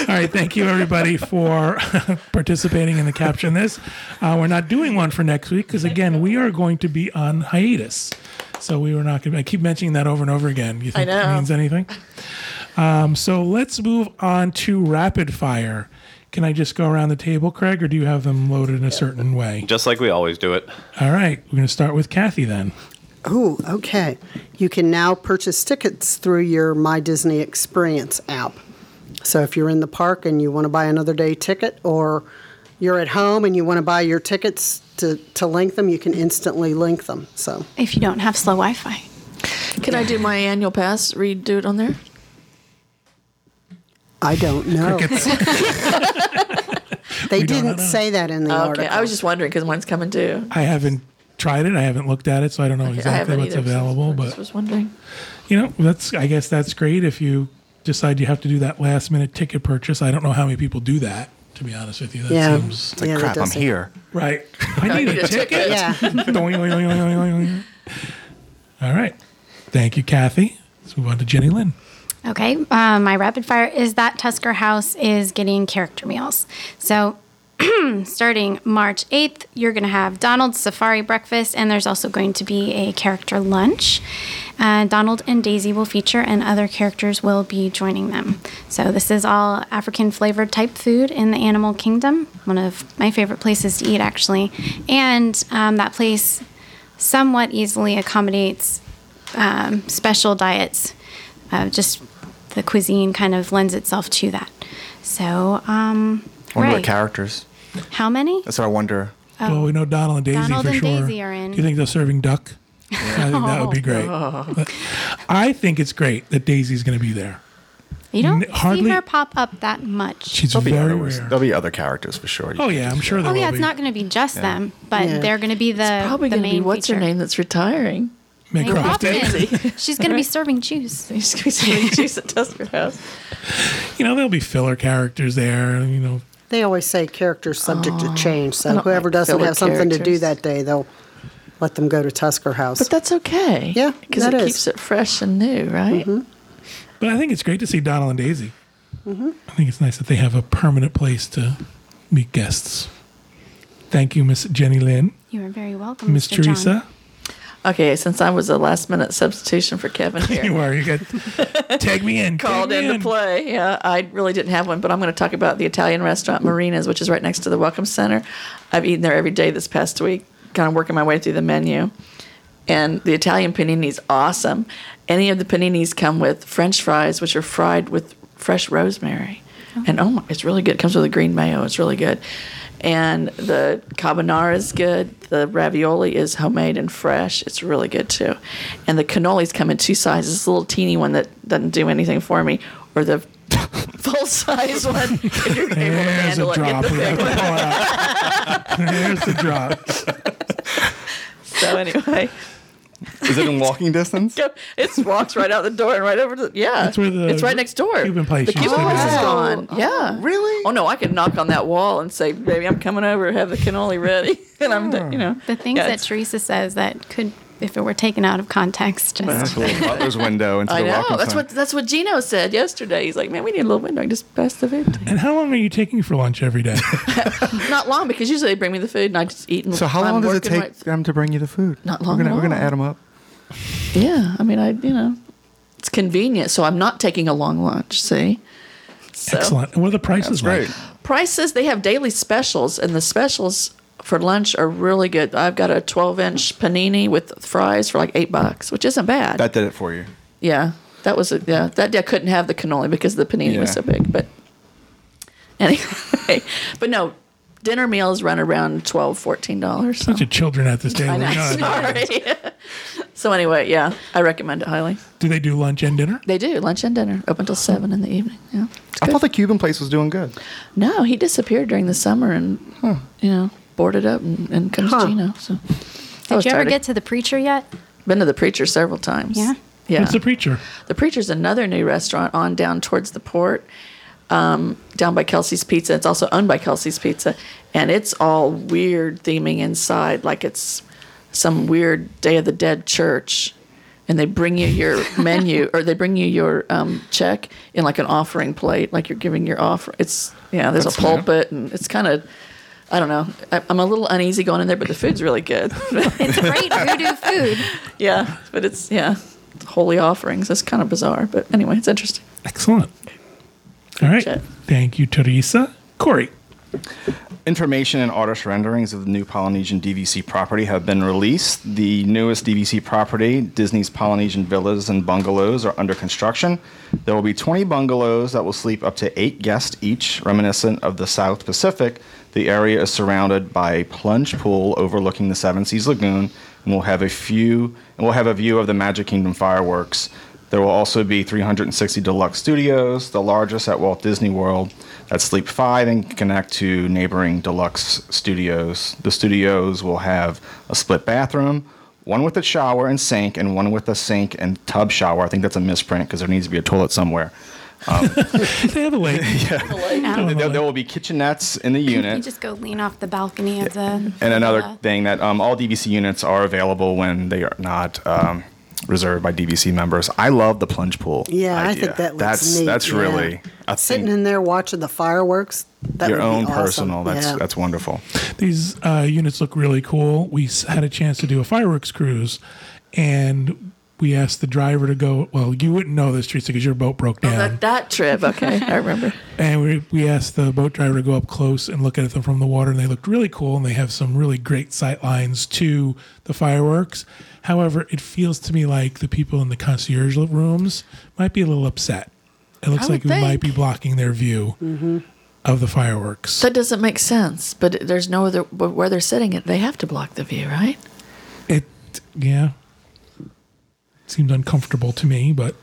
right, thank you everybody for *laughs* participating in the caption. This uh, we're not doing one for next week because again we are going to be on hiatus, so we were not going. to I keep mentioning that over and over again. You think know. it means anything? Um, so let's move on to rapid fire. Can I just go around the table, Craig, or do you have them loaded in a certain way? Just like we always do it. All right, we're going to start with Kathy then. Ooh, okay. You can now purchase tickets through your My Disney Experience app. So if you're in the park and you want to buy another day ticket, or you're at home and you want to buy your tickets to, to link them, you can instantly link them. So If you don't have slow Wi-Fi. Can I do my annual pass? Read, do it on there? I don't know. *laughs* *laughs* they We didn't know. say that in the Okay, article. I was just wondering because mine's coming too. I haven't tried it. I haven't looked at it, so I don't know I exactly haven't what's either, so available. I just But was wondering. you know, that's I guess that's great if you decide you have to do that last minute ticket purchase. I don't know how many people do that. To be honest with you, that Yeah. seems It's like Yeah, crap. I'm seem- here. right. *laughs* I need, need a, a ticket. ticket. yeah. *laughs* All right. Thank you, Kathy. Let's move on to Jenny Lynn. Okay, um, my rapid fire is that Tusker House is getting character meals. So, *clears throat* starting March 8th, you're going to have Donald's Safari Breakfast, and there's also going to be a character lunch. Uh, Donald and Daisy will feature, and other characters will be joining them. So, this is all African flavored type food in the animal kingdom, one of my favorite places to eat, actually. And um, that place somewhat easily accommodates um, special diets. Uh, just the cuisine kind of lends itself to that. So, um, wonder right. what characters. How many? That's what I wonder. Oh. Well, we know Donald and Daisy Oh. Donald for and sure. Daisy are in. Do you think they're serving duck? I think that would be *laughs* great. Oh. But I think it's great that Daisy's going to be there. You don't N- hardly- see her pop up that much. She's There'll be, very other, rare. there'll be other characters for sure. Oh yeah, I'm sure there oh will yeah, be. it's not going to be just them, but Yeah. they're going to be the Probably the going to be main what's her name that's retiring. Meg Meg Crofton. Crofton. She's going to be serving juice. *laughs* She's going to be serving juice at Tusker House. You know, there'll be filler characters there. You know, They always say characters subject to oh, change. So whoever like doesn't have something to do that day, they'll let them go to Tusker House. But that's okay. Yeah, Because that it is. keeps it fresh and new, right? Mm-hmm. but I think it's great to see Donald and Daisy. Mm-hmm. I think it's nice that they have a permanent place to meet guests. Thank you, Miss Jenny Lynn, You are very welcome, Miss Teresa. John. Okay, since I was a last minute substitution for Kevin *laughs* here. You are. You got tag me in. *laughs* called me into in. play. Yeah, I really didn't have one, but I'm going to talk about the Italian restaurant Marina's, which is right next to the Welcome Center. I've eaten there every day this past week, kind of working my way through the menu. And the Italian panini is awesome. Any of the paninis come with French fries, which are fried with fresh rosemary. Oh. And oh my, it's really good. It comes with a green mayo. It's really good. And the carbonara is good. The ravioli is homemade and fresh. It's really good too. And the cannolis come in two sizes. This little teeny one that doesn't do anything for me, or the *laughs* full size one. If you're able to There's handle *laughs* a drop. the We have big to one. pull it out. There's the drop. So anyway, Is it in walking distance? go- it walks right out the door and right over to yeah. That's where the it's right next door. Cuban place The Cuban place is oh, gone. yeah. really? Oh no, I can knock on that wall and say, "Baby, I'm coming over. Have the cannoli ready." *laughs* and I'm, you know, The things yeah, that Teresa says that could, if it were taken out of context, just That's a little butler's window into *laughs* I the know. welcome That's what that's what Gino said yesterday. He's like, "Man, we need a little window. I Just pass the food." And how long are you taking for lunch every day? *laughs* Not long because usually they bring me the food and I just eat. And So how I'm long does it take right- them to bring you the food? Not long We're gonna, we're gonna add them up. Yeah, I mean, I you know, it's convenient, so I'm not taking a long lunch. See, so Excellent. And what are the prices Great. like? prices they have daily specials, and the specials for lunch are really good. I've got a 12 inch panini with fries for like eight bucks, which isn't bad. That did it for you. yeah, that was a, yeah. That day I couldn't have the cannoli because the panini was so big, but anyway, *laughs* but no. Dinner meals run around 12 14 dollars. So. Bunch of children at this table. I know, You know that. sorry. *laughs* so anyway, yeah, I recommend it highly. Do they do lunch and dinner? They do lunch and dinner open till seven in the evening. Yeah, I thought the Cuban place was doing good. no, he disappeared during the summer and you know boarded up and, and comes Huh. Gino. So Did you ever tired get to the preacher yet? been to the preacher several times? Yeah? yeah. What's the preacher? The Preacher's another new restaurant on down towards the port, um, down by Kelsey's Pizza. It's also owned by Kelsey's Pizza, and it's all weird theming inside, like it's some weird Day of the Dead church. And they bring you your *laughs* menu, or they bring you your um, check in like an offering plate, like you're giving your offer. It's yeah, there's That's a fair. pulpit, and it's kind of. I don't know. I, I'm a little uneasy going in there, but the food's really good. *laughs* It's great voodoo food. *laughs* yeah, but it's yeah, holy offerings. It's kind of bizarre, but anyway, it's interesting. Excellent. All right. Chat. Thank you, Teresa. Corey. Information and artist renderings of the new Polynesian DVC property have been released. The newest DVC property, Disney's Polynesian Villas and Bungalows, are under construction. There will be 20 bungalows that will sleep up to eight guests each, reminiscent of the South Pacific. The area is surrounded by a plunge pool overlooking the Seven Seas Lagoon, and will have a few and will have a view of the Magic Kingdom fireworks. There will also be 360 deluxe studios, the largest at Walt Disney World, that sleep five and connect to neighboring deluxe studios. The studios will have a split bathroom, one with a shower and sink, and one with a sink and tub shower. I think that's a misprint because there needs to be a toilet somewhere. They have a lake. Yeah. There, there will be kitchenettes in the unit. You unit. just go lean off the balcony of the. And another villa. thing that um, all DVC units are available when they are not um, reserved by DVC members. I love the plunge pool. Yeah, I think that looks that's neat. that's yeah. really I sitting think in there watching the fireworks. That your would be own awesome. personal. That's yeah. that's wonderful. These uh, units look really cool. We had a chance to do a fireworks cruise, and we asked the driver to go. Well, you wouldn't know this, Teresa, because your boat broke down. That, that trip, okay, I remember. *laughs* And we, we asked the boat driver to go up close and look at them from the water, and they looked really cool. And they have some really great sight lines to the fireworks. However, it feels to me like the people in the concierge rooms might be a little upset. It looks like would we might be blocking their view Mm-hmm. of the fireworks. That doesn't make sense. But there's no other. But where they're sitting it, they have to block the view, right? It, yeah, seemed uncomfortable to me, but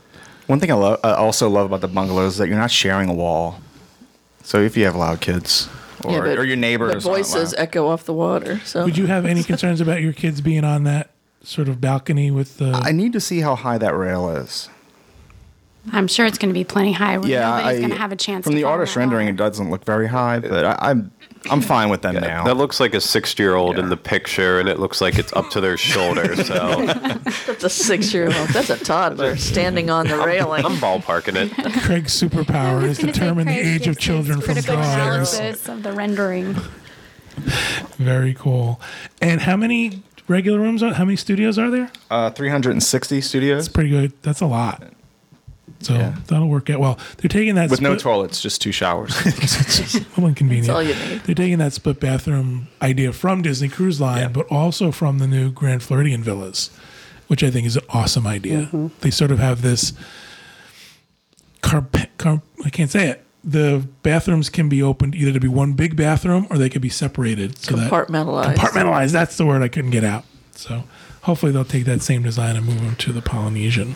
One thing I, lo- I also love about the bungalows is that you're not sharing a wall. So if you have loud kids or, yeah, or your neighbors, But voices echo off the water. So would you have any *laughs* concerns about your kids being on that sort of balcony with the? I need to see how high that rail is. I'm sure it's going to be plenty high. Yeah, nobody's I, going to have a chance. From to the fall in artist rendering, water. it doesn't look very high, but I, I'm I'm fine with them now. That looks like a six-year-old in the picture, and it looks like it's up to their shoulder. So *laughs* that's a six-year-old. That's a toddler standing on the railing. I'm ballparking it. Craig's superpower is I was gonna determine the age of children from critical drawings. of the rendering. *laughs* Very cool. And how many regular rooms are? How many studios are there? uh, 360 studios That's Pretty good. That's a lot. So Yeah. that'll work out well. They're taking that with no toilets, just two showers. It's a little inconvenient. That's all you need. They're taking that split bathroom idea from Disney Cruise Line, Yeah. but also from the new Grand Floridian villas, which I think is an awesome idea. Mm-hmm. They sort of have this carpet. Car- I can't say it. The bathrooms can be opened either to be one big bathroom or they could be separated. So that Compartmentalized. compartmentalized. That's the word I couldn't get out. So hopefully they'll take that same design and move them to the Polynesian.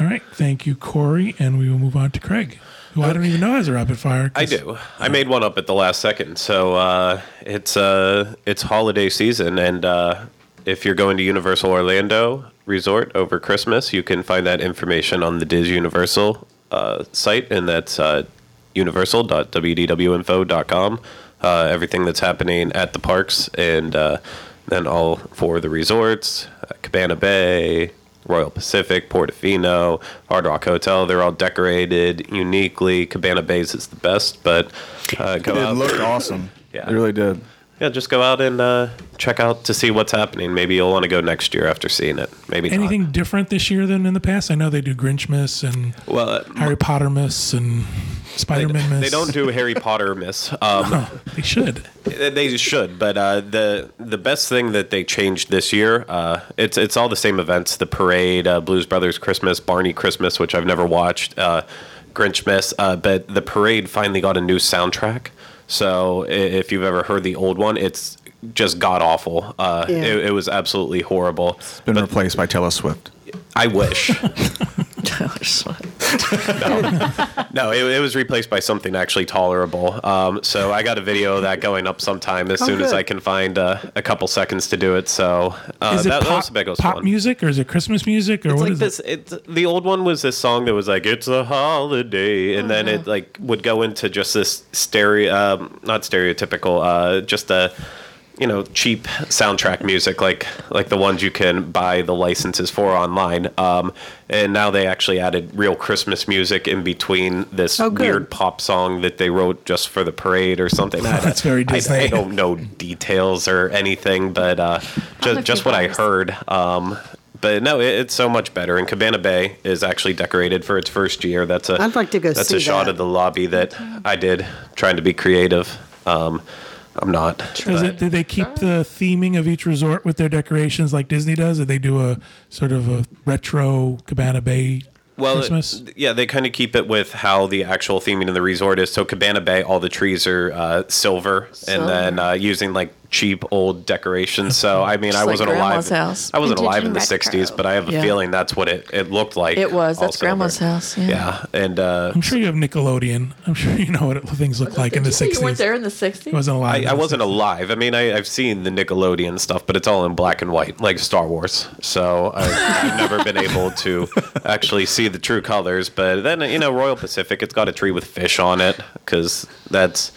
All right. Thank you, Corey. And we will move on to Craig, who I don't even know has a rapid fire. I do. I made one up at the last second. So uh, it's uh, it's holiday season, and uh, if you're going to Universal Orlando Resort over Christmas, you can find that information on the DIS Universal uh, site, and that's uh, universal.wdwinfo.com. Uh, everything that's happening at the parks, and uh, then all for the resorts, uh, Cabana Bay, Royal Pacific, Portofino, Hard Rock Hotel. They're all decorated uniquely. Cabana Bay's is the best, but uh, go it out. looked awesome. *laughs* Yeah. It really did. Yeah, just go out and uh, check out to see what's happening. Maybe you'll want to go next year after seeing it. Maybe not. Anything different this year than in the past? I know they do Grinchmas and Well, uh, Harry Potter Miss and Spider Man Miss. they don't do Harry Potter miss. Um, They should. They should, but uh, the the best thing that they changed this year, uh, it's it's all the same events: the parade, uh, Blues Brothers Christmas, Barney Christmas, which I've never watched, uh, Grinchmas. Uh, but the parade finally got a new soundtrack. So if you've ever heard the old one, it's just god awful. Uh, Yeah. it, it was absolutely horrible. It's Been replaced by Taylor Swift. I wish. *laughs* No, it, it was replaced by something actually tolerable. Um, so I got a video of that going up sometime as Oh, soon as. I can find uh, a couple seconds to do it. So uh, Is it that, that pop, was the pop one. music or is it Christmas music or It's what like is this. it? It, the old one was this song that was like "It's a holiday," and then Uh-huh. it like would go into just this stereo, um, not stereotypical, uh, just a you know cheap soundtrack music like like the ones you can buy the licenses for online. Um, and now they actually added real Christmas music in between this Oh, weird pop song that they wrote just for the parade or something. I- *laughs* That's very I- Disney. I, don't know details or anything, but uh, just just what I heard. Um, but no, it, it's so much better. And Cabana Bay is actually decorated for its first year. That's a I'd like to go see That's a shot that. of the lobby that I did, trying to be creative. Um, I'm not. Does it, did they keep the theming of each resort with their decorations like Disney does? Did they do a sort of a retro Cabana Bay well, Christmas? yeah, they kind of keep it with how the actual theming of the resort is. So Cabana Bay, all the trees are uh, silver, and then uh, using like cheap old decorations. So I mean, Just I like wasn't alive. House. I wasn't alive in the retro. '60s, but I have a Yeah. feeling that's what it, it looked like. It was. all That's Grandma's silver. house. Yeah. Yeah, and uh, I'm sure you have Nickelodeon. I'm sure you know what it, things look like in the Did you say 60s. You weren't there in the 60s? I wasn't alive. I, I wasn't 60s. alive. I mean, I, I've seen the Nickelodeon stuff, but it's all in black and white, like Star Wars. So I, I've never been able to *laughs* actually see the true colors. But then, you know, Royal Pacific, it's got a tree with fish on it because that's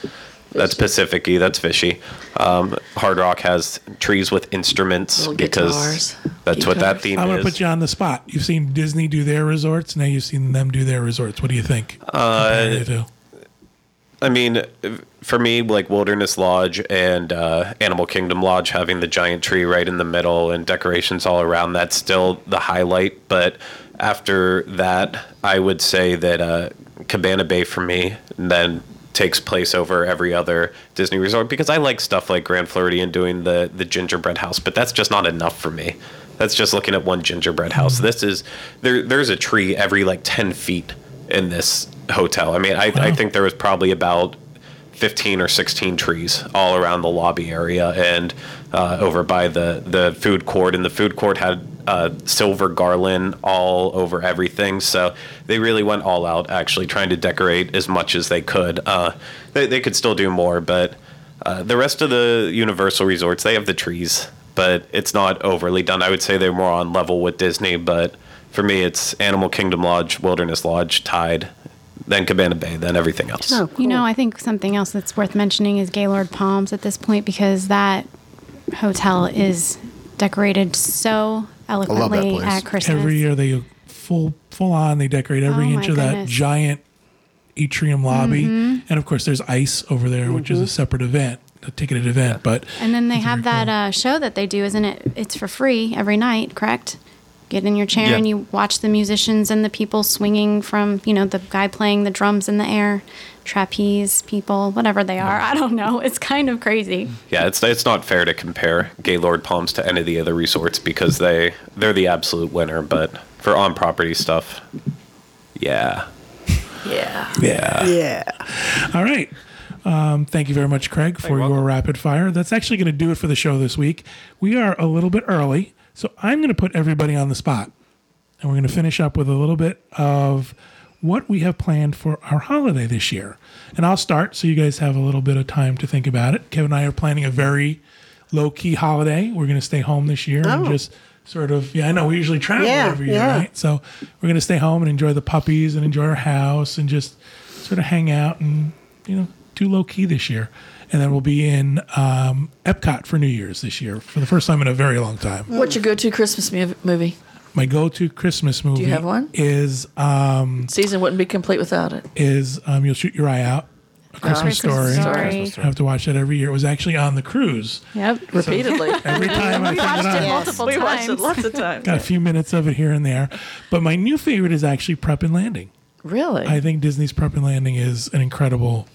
that's Pacific-y, that's fishy. Um, Hard Rock has trees with instruments Little because guitars, that's what that guitars. theme I'm going is. to put you on the spot. You've seen Disney do their resorts. Now you've seen them do their resorts. What do you think? Uh, I mean, for me, like Wilderness Lodge and uh, Animal Kingdom Lodge having the giant tree right in the middle and decorations all around, that's still the highlight. But after that, I would say that uh, Cabana Bay for me then takes place over every other Disney resort because I like stuff like Grand Floridian doing the, the gingerbread house, but that's just not enough for me. That's just looking at one gingerbread house. This is there. There's a tree every like ten feet in this hotel. I mean, I, I think there was probably about 15 or 16 trees all around the lobby area and uh, over by the, the food court. And the food court had uh, silver garland all over everything. So they really went all out, actually, trying to decorate as much as they could. Uh, they, they could still do more, but uh, the rest of the Universal resorts, they have the trees, but it's not overly done. I would say they're more on level with Disney, but for me, it's Animal Kingdom Lodge, Wilderness Lodge, Tide. then Cabana Bay, then everything else. Oh, cool. You know. I think something else that's worth mentioning is Gaylord Palms at this point because that hotel is decorated so eloquently at Christmas. Every year they full full on. They decorate every Oh my inch of that goodness. giant atrium lobby, Mm-hmm. and of course there's ice over there, which is a separate event, a ticketed event. But And then they have very that uh, show that they do, isn't it? It's for free every night, correct? Get in your chair Yeah. and you watch the musicians and the people swinging from, you know, the guy playing the drums in the air, trapeze people, whatever they are. *laughs* I don't know. It's kind of crazy. Yeah, it's it's not fair to compare Gaylord Palms to any of the other resorts because they they're the absolute winner. But for on property stuff, yeah, Yeah. yeah. Yeah. All right. Um, thank you very much, Craig, for your rapid fire. That's actually going to do it for the show this week. We are a little bit early, so I'm going to put everybody on the spot. And we're going to finish up with a little bit of what we have planned for our holiday this year. And I'll start so you guys have a little bit of time to think about it. Kevin and I are planning a very low key holiday. We're going to stay home this year and Oh. just sort of, yeah, I know we usually travel Yeah, every year, yeah. right? So we're going to stay home and enjoy the puppies and enjoy our house and just sort of hang out and, you know, do low key this year. And then we'll be in um, Epcot for New Year's this year for the first time in a very long time. What's your go-to Christmas mov- movie? My go-to Christmas movie have one? is um, Season wouldn't be complete without it. is um, You'll Shoot Your Eye Out, A Christmas Christmas Story. Story. I have to watch that every year. It was actually on the cruise. Yep. Repeatedly. Every time I We think watched it it on, multiple we times. watched it lots of times. got a few minutes of it here and there. But my new favorite is actually Prep and Landing. Really? I think Disney's Prep and Landing is an incredible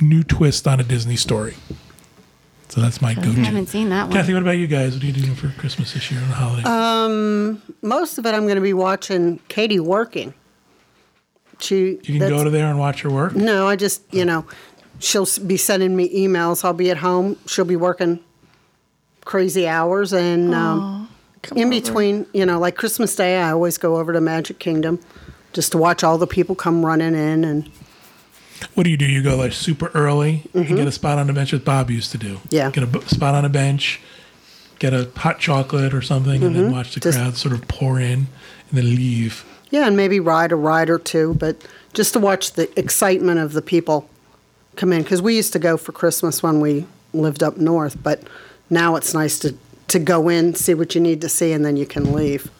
new twist on a Disney story. So that's my I go-to. haven't seen that one. Kathy, what about you guys? What are you doing for Christmas this year on the holiday? Most of it, I'm going to be watching Katie working. She. you can go to there and watch her work. No, I just, you know, she'll be sending me emails. I'll be at home. She'll be working crazy hours. And um, in over. between, you know, like Christmas Day, I always go over to Magic Kingdom just to watch all the people come running in. And What do you do? You go like super early and get a spot on the bench, as Bob used to do. Mm-hmm. Yeah. Get a b- spot on a bench, get a hot chocolate or something, and then watch the Mm-hmm. Just- crowd sort of pour in and then leave. yeah, and maybe ride a ride or two, but just to watch the excitement of the people come in. Because we used to go for Christmas when we lived up north, but now it's nice to, to go in, see what you need to see, and then you can leave.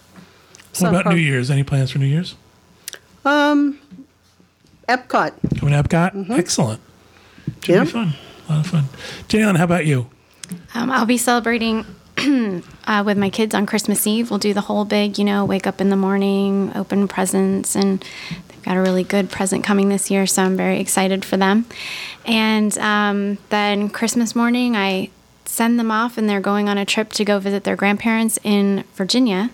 So what about prob- New Year's? Any plans for New Year's? Epcot. Coming to Epcot? Excellent. Should Mm-hmm. Yeah. be fun. A lot of fun. Jalen, how about you? Um, I'll be celebrating *clears throat* uh, with my kids on Christmas Eve. We'll do the whole big, you know, wake up in the morning, open presents, and they've got a really good present coming this year, so I'm very excited for them. And um, then Christmas morning, I send them off, and they're going on a trip to go visit their grandparents in Virginia.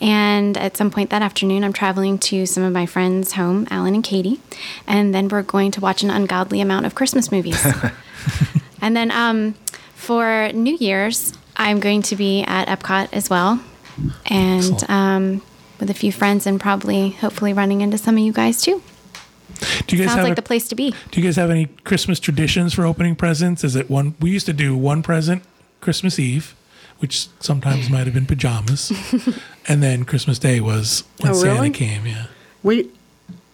And at some point that afternoon, I'm traveling to some of my friends' home, Alan and Katie, and then we're going to watch an ungodly amount of Christmas movies. *laughs* and then um, for New Year's, I'm going to be at Epcot as well, and um, with a few friends, and probably, hopefully, running into some of you guys too. Do you guys Sounds have like a- the place to be. Do you guys have any Christmas traditions for opening presents? Is it one? We used to do one present Christmas Eve, which sometimes might have been pajamas, *laughs* and then Christmas Day was when Oh, Santa came. Yeah. We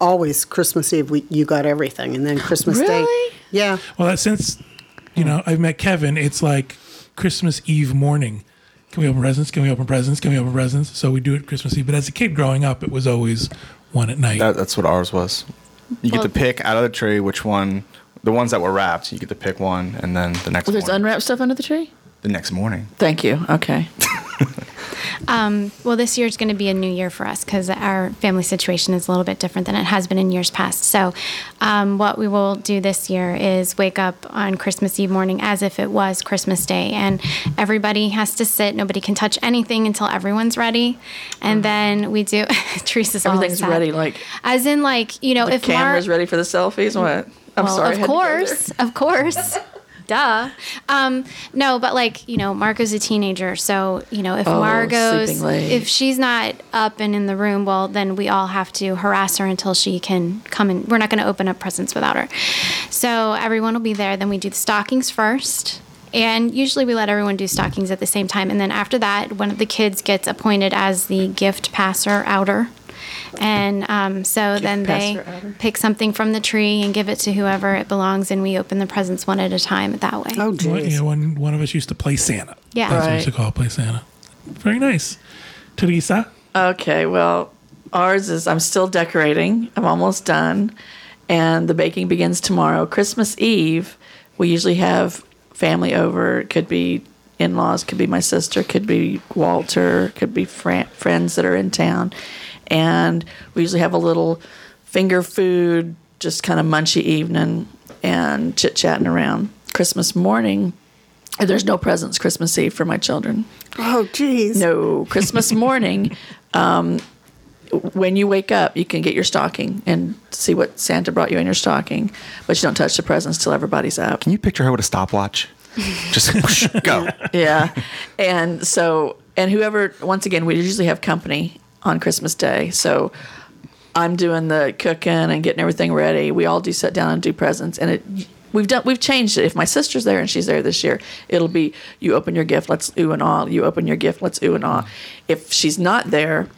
always Christmas Eve we you got everything, and then Christmas Day. Yeah. Well, that since you know I've met Kevin, it's like Christmas Eve morning. Can we open presents? Can we open presents? Can we open presents? So we do it Christmas Eve. But as a kid growing up, it was always one at night. That, that's what ours was. You get to pick out of the tree which one, the ones that were wrapped. You get to pick one, and then the next Well, there's unwrapped stuff under the tree. The next morning. Thank you. Okay. *laughs* Well, this year is going to be a new year for us because our family situation is a little bit different than it has been in years past. So, um, what we will do this year is wake up on Christmas Eve morning as if it was Christmas Day, and everybody has to sit. Nobody can touch anything until everyone's ready, and then we do. *laughs* Teresa's all Everything's sad. ready. Like as in like you know the if Mar- camera's ready for the selfies. What? I'm well, sorry. Of had to go there. course, of course. *laughs* Duh. Um, no, but like, you know, Marco's a teenager. So, you know, if Oh, Margot's, if she's not up and in the room, well, then we all have to harass her until she can come and We're not going to open up presents without her. So everyone will be there. Then we do the stockings first. And usually we let everyone do stockings at the same time. And then after that, one of the kids gets appointed as the gift passer outer. And um, so then they passer pick something from the tree and give it to whoever it belongs, and we open the presents one at a time that way. Oh, One, jeez. you know, one, one of us used to play Santa. Yeah. That's what we used to call it, play Santa. Very nice. Teresa? Okay, well, ours is I'm still decorating. I'm almost done. And the baking begins tomorrow. Christmas Eve, we usually have family over. It could be in laws, could be my sister, could be Walter, could be fran- friends that are in town. And we usually have a little finger food, just kind of munchy evening and chit chatting around. Christmas morning, there's no presents Christmas Eve for my children. Oh, jeez. No, Christmas morning, *laughs* um, when you wake up, you can get your stocking and see what Santa brought you in your stocking, but you don't touch the presents till everybody's up. Can you picture her with a stopwatch? Just *laughs* whoosh, go. Yeah, and so and whoever once again we usually have company on Christmas Day, so I'm doing the cooking and getting everything ready. We all do sit down and do presents, and it we've done we've changed it. If my sister's there and she's there this year, it'll be you open your gift, let's ooh and ah. You open your gift, let's ooh and ah. If she's not there,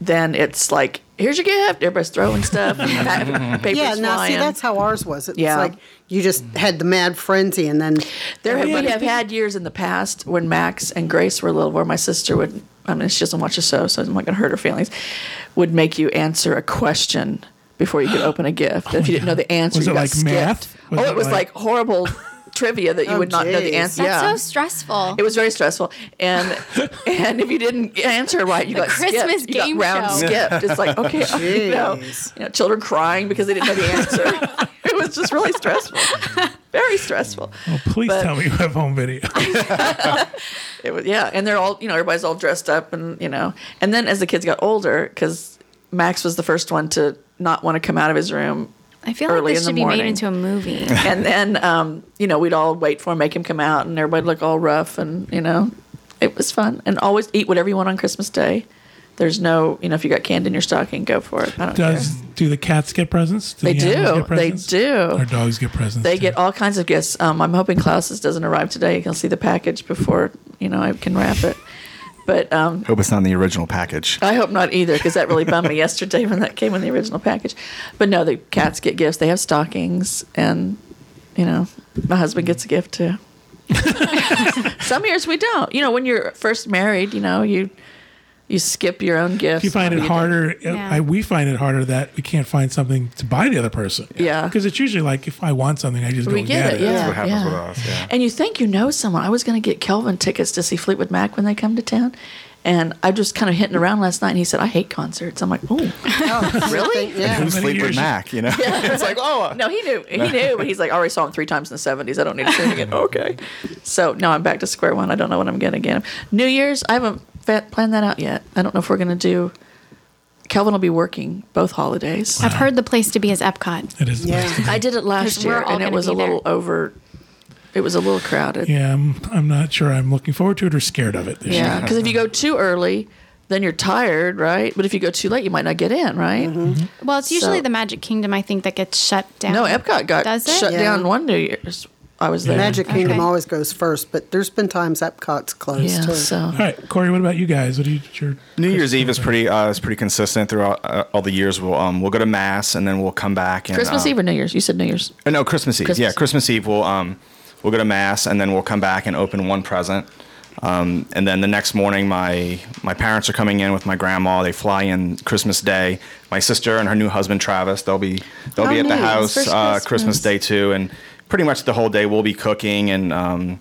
then it's like here's your gift. Everybody's throwing stuff, and *laughs* papers Yeah, now flying. see, that's how ours was. It's Yeah. like you just had the mad frenzy, and then There have, we have had years in the past when Max and Grace were little, where my sister would, I mean, she doesn't watch the show, so I'm not going to hurt her feelings, would make you answer a question before you could open a gift. Oh if you didn't know the answer, Was you it got like skipped. math? Was oh, it it was like- like, horrible trivia that you Oh, would not know the answer. That's yeah. so stressful. It was very stressful, and *laughs* and if you didn't answer right, you got Christmas skipped. You got game round show. skipped. It's like okay, you know, Jeez. you know, children crying because they didn't know the answer. *laughs* it was just really stressful, very stressful. Well, please But- tell me you have home video. *laughs* It was yeah, and they're all you know everybody's all dressed up and you know, and then as the kids got older, because Max was the first one to not want to come out of his room, I feel like this should be made into a movie. *laughs* and then um, you know we'd all wait for him, make him come out, and everybody look all rough, and you know, it was fun. And always eat whatever you want on Christmas Day. There's no you know if you got candy in your stocking, go for it. I don't Does care. do the cats get presents? They the do. get They do. Our dogs get presents? They too? get all kinds of gifts. Um, I'm hoping Klaus's doesn't arrive today. You'll see the package before you know I can wrap it. But um, Hope it's not in the original package. I hope not either, because that really bummed me *laughs* yesterday when that came in the original package. But no, the cats get gifts. They have stockings, and you know, my husband gets a gift too. *laughs* Some years we don't. You know, when you're first married, you know, you You skip your own gifts. you find it harder. Uh, yeah. I, we find it harder that we can't find something to buy the other person. Yeah. because it's usually like if I want something, I just go We and get get it, it. yeah. That's what happens yeah. with us. Yeah. And you think you know someone. I was going to get Kelvin tickets to see Fleetwood Mac when they come to town. And I just kind of hitting around last night, and he said, I hate concerts. I'm like, *laughs* oh, *laughs* really? Yeah. Who's Fleetwood Mac? You know, *laughs* yeah. it's like oh, No, he knew. He knew, but he's like, I already saw him three times in the 70s. I don't need to see him again. okay. So now I'm back to square one. I don't know what I'm going to get him. New Year's, I haven't fa- planned that out yet. I don't know if we're going to do. Kelvin will be working both holidays. I've heard the place to be is Epcot. It is. the Yeah. place to be. I did it last year, and it was a be there. little over. It was a little crowded. Yeah, I'm, I'm not sure. I'm looking forward to it or scared of it this Yeah, because if you go too early, then you're tired, right? But if you go too late, you might not get in, right? Mm-hmm. Well, it's usually So- the Magic Kingdom, I think, that gets shut down. No, Epcot got Does it? shut Yeah. down one New Year's. I was there. Magic Kingdom Okay. always goes first, but there's been times Epcot's closed Yeah, too. so All right, Corey. What about you guys? What do you? Your New Year's Eve is pretty uh, is pretty consistent throughout uh, all the years. We'll um, we'll go to mass and then we'll come back and Christmas uh, Eve or New Year's? You said New Year's. Uh, no, Christmas Eve. Christmas Yeah, Christmas Eve. We'll um, we'll go to mass and then we'll come back and open one present. Um, and then the next morning, my my parents are coming in with my grandma. They fly in Christmas Day. My sister and her new husband Travis. They'll be they'll Oh, be at the house First uh, Christmas. Christmas Day too. And pretty much the whole day we'll be cooking. And um,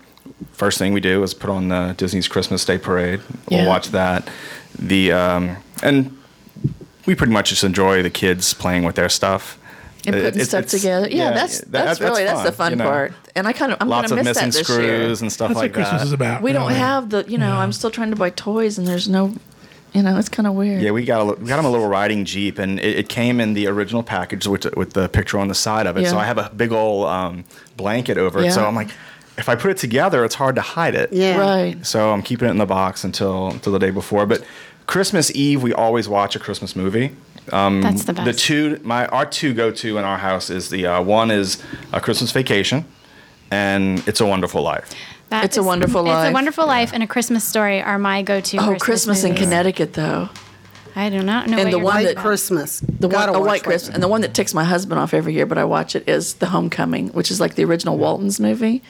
first thing we do is put on the Disney's Christmas Day parade. We'll Yeah. watch that. The um, and we pretty much just enjoy the kids playing with their stuff. And putting it's- stuff it's- together. Yeah, yeah, that's that- that's, that's really that's the fun, fun you know. part. And I kind of I'm Lots gonna of miss missing that this screws year. and stuff That's like what Christmas that. is about. We don't really. have the you know Yeah. I'm still trying to buy toys and there's no, you know it's kind of weird. Yeah, we got a, we got him a little riding jeep, and it, it came in the original package with with the picture on the side of it. So I have a big old um, blanket over it. So I'm like, if I put it together, it's hard to hide it. Yeah. Right. So I'm keeping it in the box until until the day before. But Christmas Eve, we always watch a Christmas movie. That's the best. The two, my our two go to in our house is the uh, one is a Christmas Vacation, and It's a Wonderful Life. That It's a Wonderful It's Life. a Wonderful Life and a Christmas Story are my go-to. Oh, Christmas in. Connecticut though. I do not know. And what the you're one that- about. Christmas. The one, Gotta a white. Christmas, and the one that ticks my husband off every year, but I watch it is The Homecoming, which is like the original Walton's movie.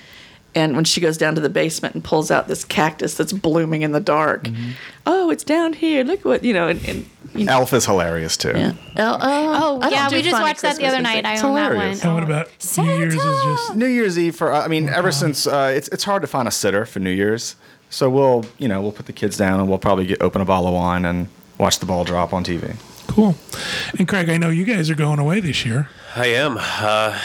And when she goes down to the basement and pulls out this cactus that's blooming in the dark, Mm-hmm. oh, it's down here. Look what you know. And, and you know, Elf is hilarious too. yeah. Oh, Oh, I yeah, we just funny watched that the Christmas other night. I own that one. And what about New Year's? Is just New Year's Eve for I mean ever since uh, it's it's hard to find a sitter for New Year's, so we'll you know we'll put the kids down and we'll probably get open a bottle of wine and watch the ball drop on TV. cool. And Craig, I know you guys are going away this year. I am. Uh,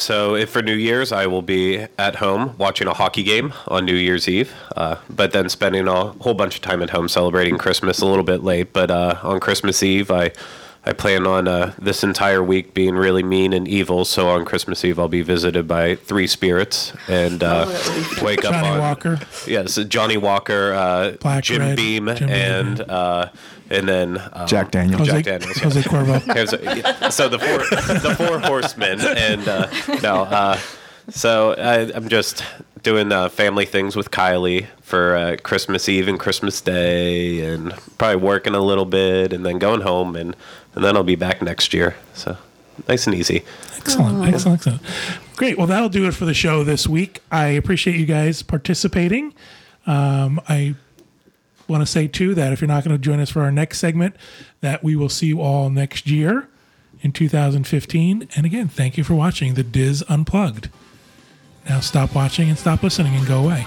so if for New Year's, I will be at home watching a hockey game on New Year's Eve, uh, but then spending a whole bunch of time at home celebrating Christmas a little bit late. But uh, on Christmas Eve, I I plan on uh, this entire week being really mean and evil. So on Christmas Eve, I'll be visited by three spirits and uh, wake up Johnny on Walker. Yes, Johnnie Walker, uh, Black, Jim red, Beam, Jim Beam, and uh, and then um, Jack Daniels. Jose, Jack Daniels. yeah. Jose Cuervo. *laughs* There's a- yeah, so the four the four horsemen and uh, no uh, so I, I'm just doing uh, family things with Kylie for uh, Christmas Eve and Christmas Day and probably working a little bit and then going home and and then I'll be back next year so nice and easy Excellent, excellent, excellent. Great. Well, that'll do it for the show this week. I appreciate you guys participating. Um, I want to say too that if you're not going to join us for our next segment, that we will see you all next year in 2015. And again, thank you for watching the DIS Unplugged. Now stop watching and stop listening and go away.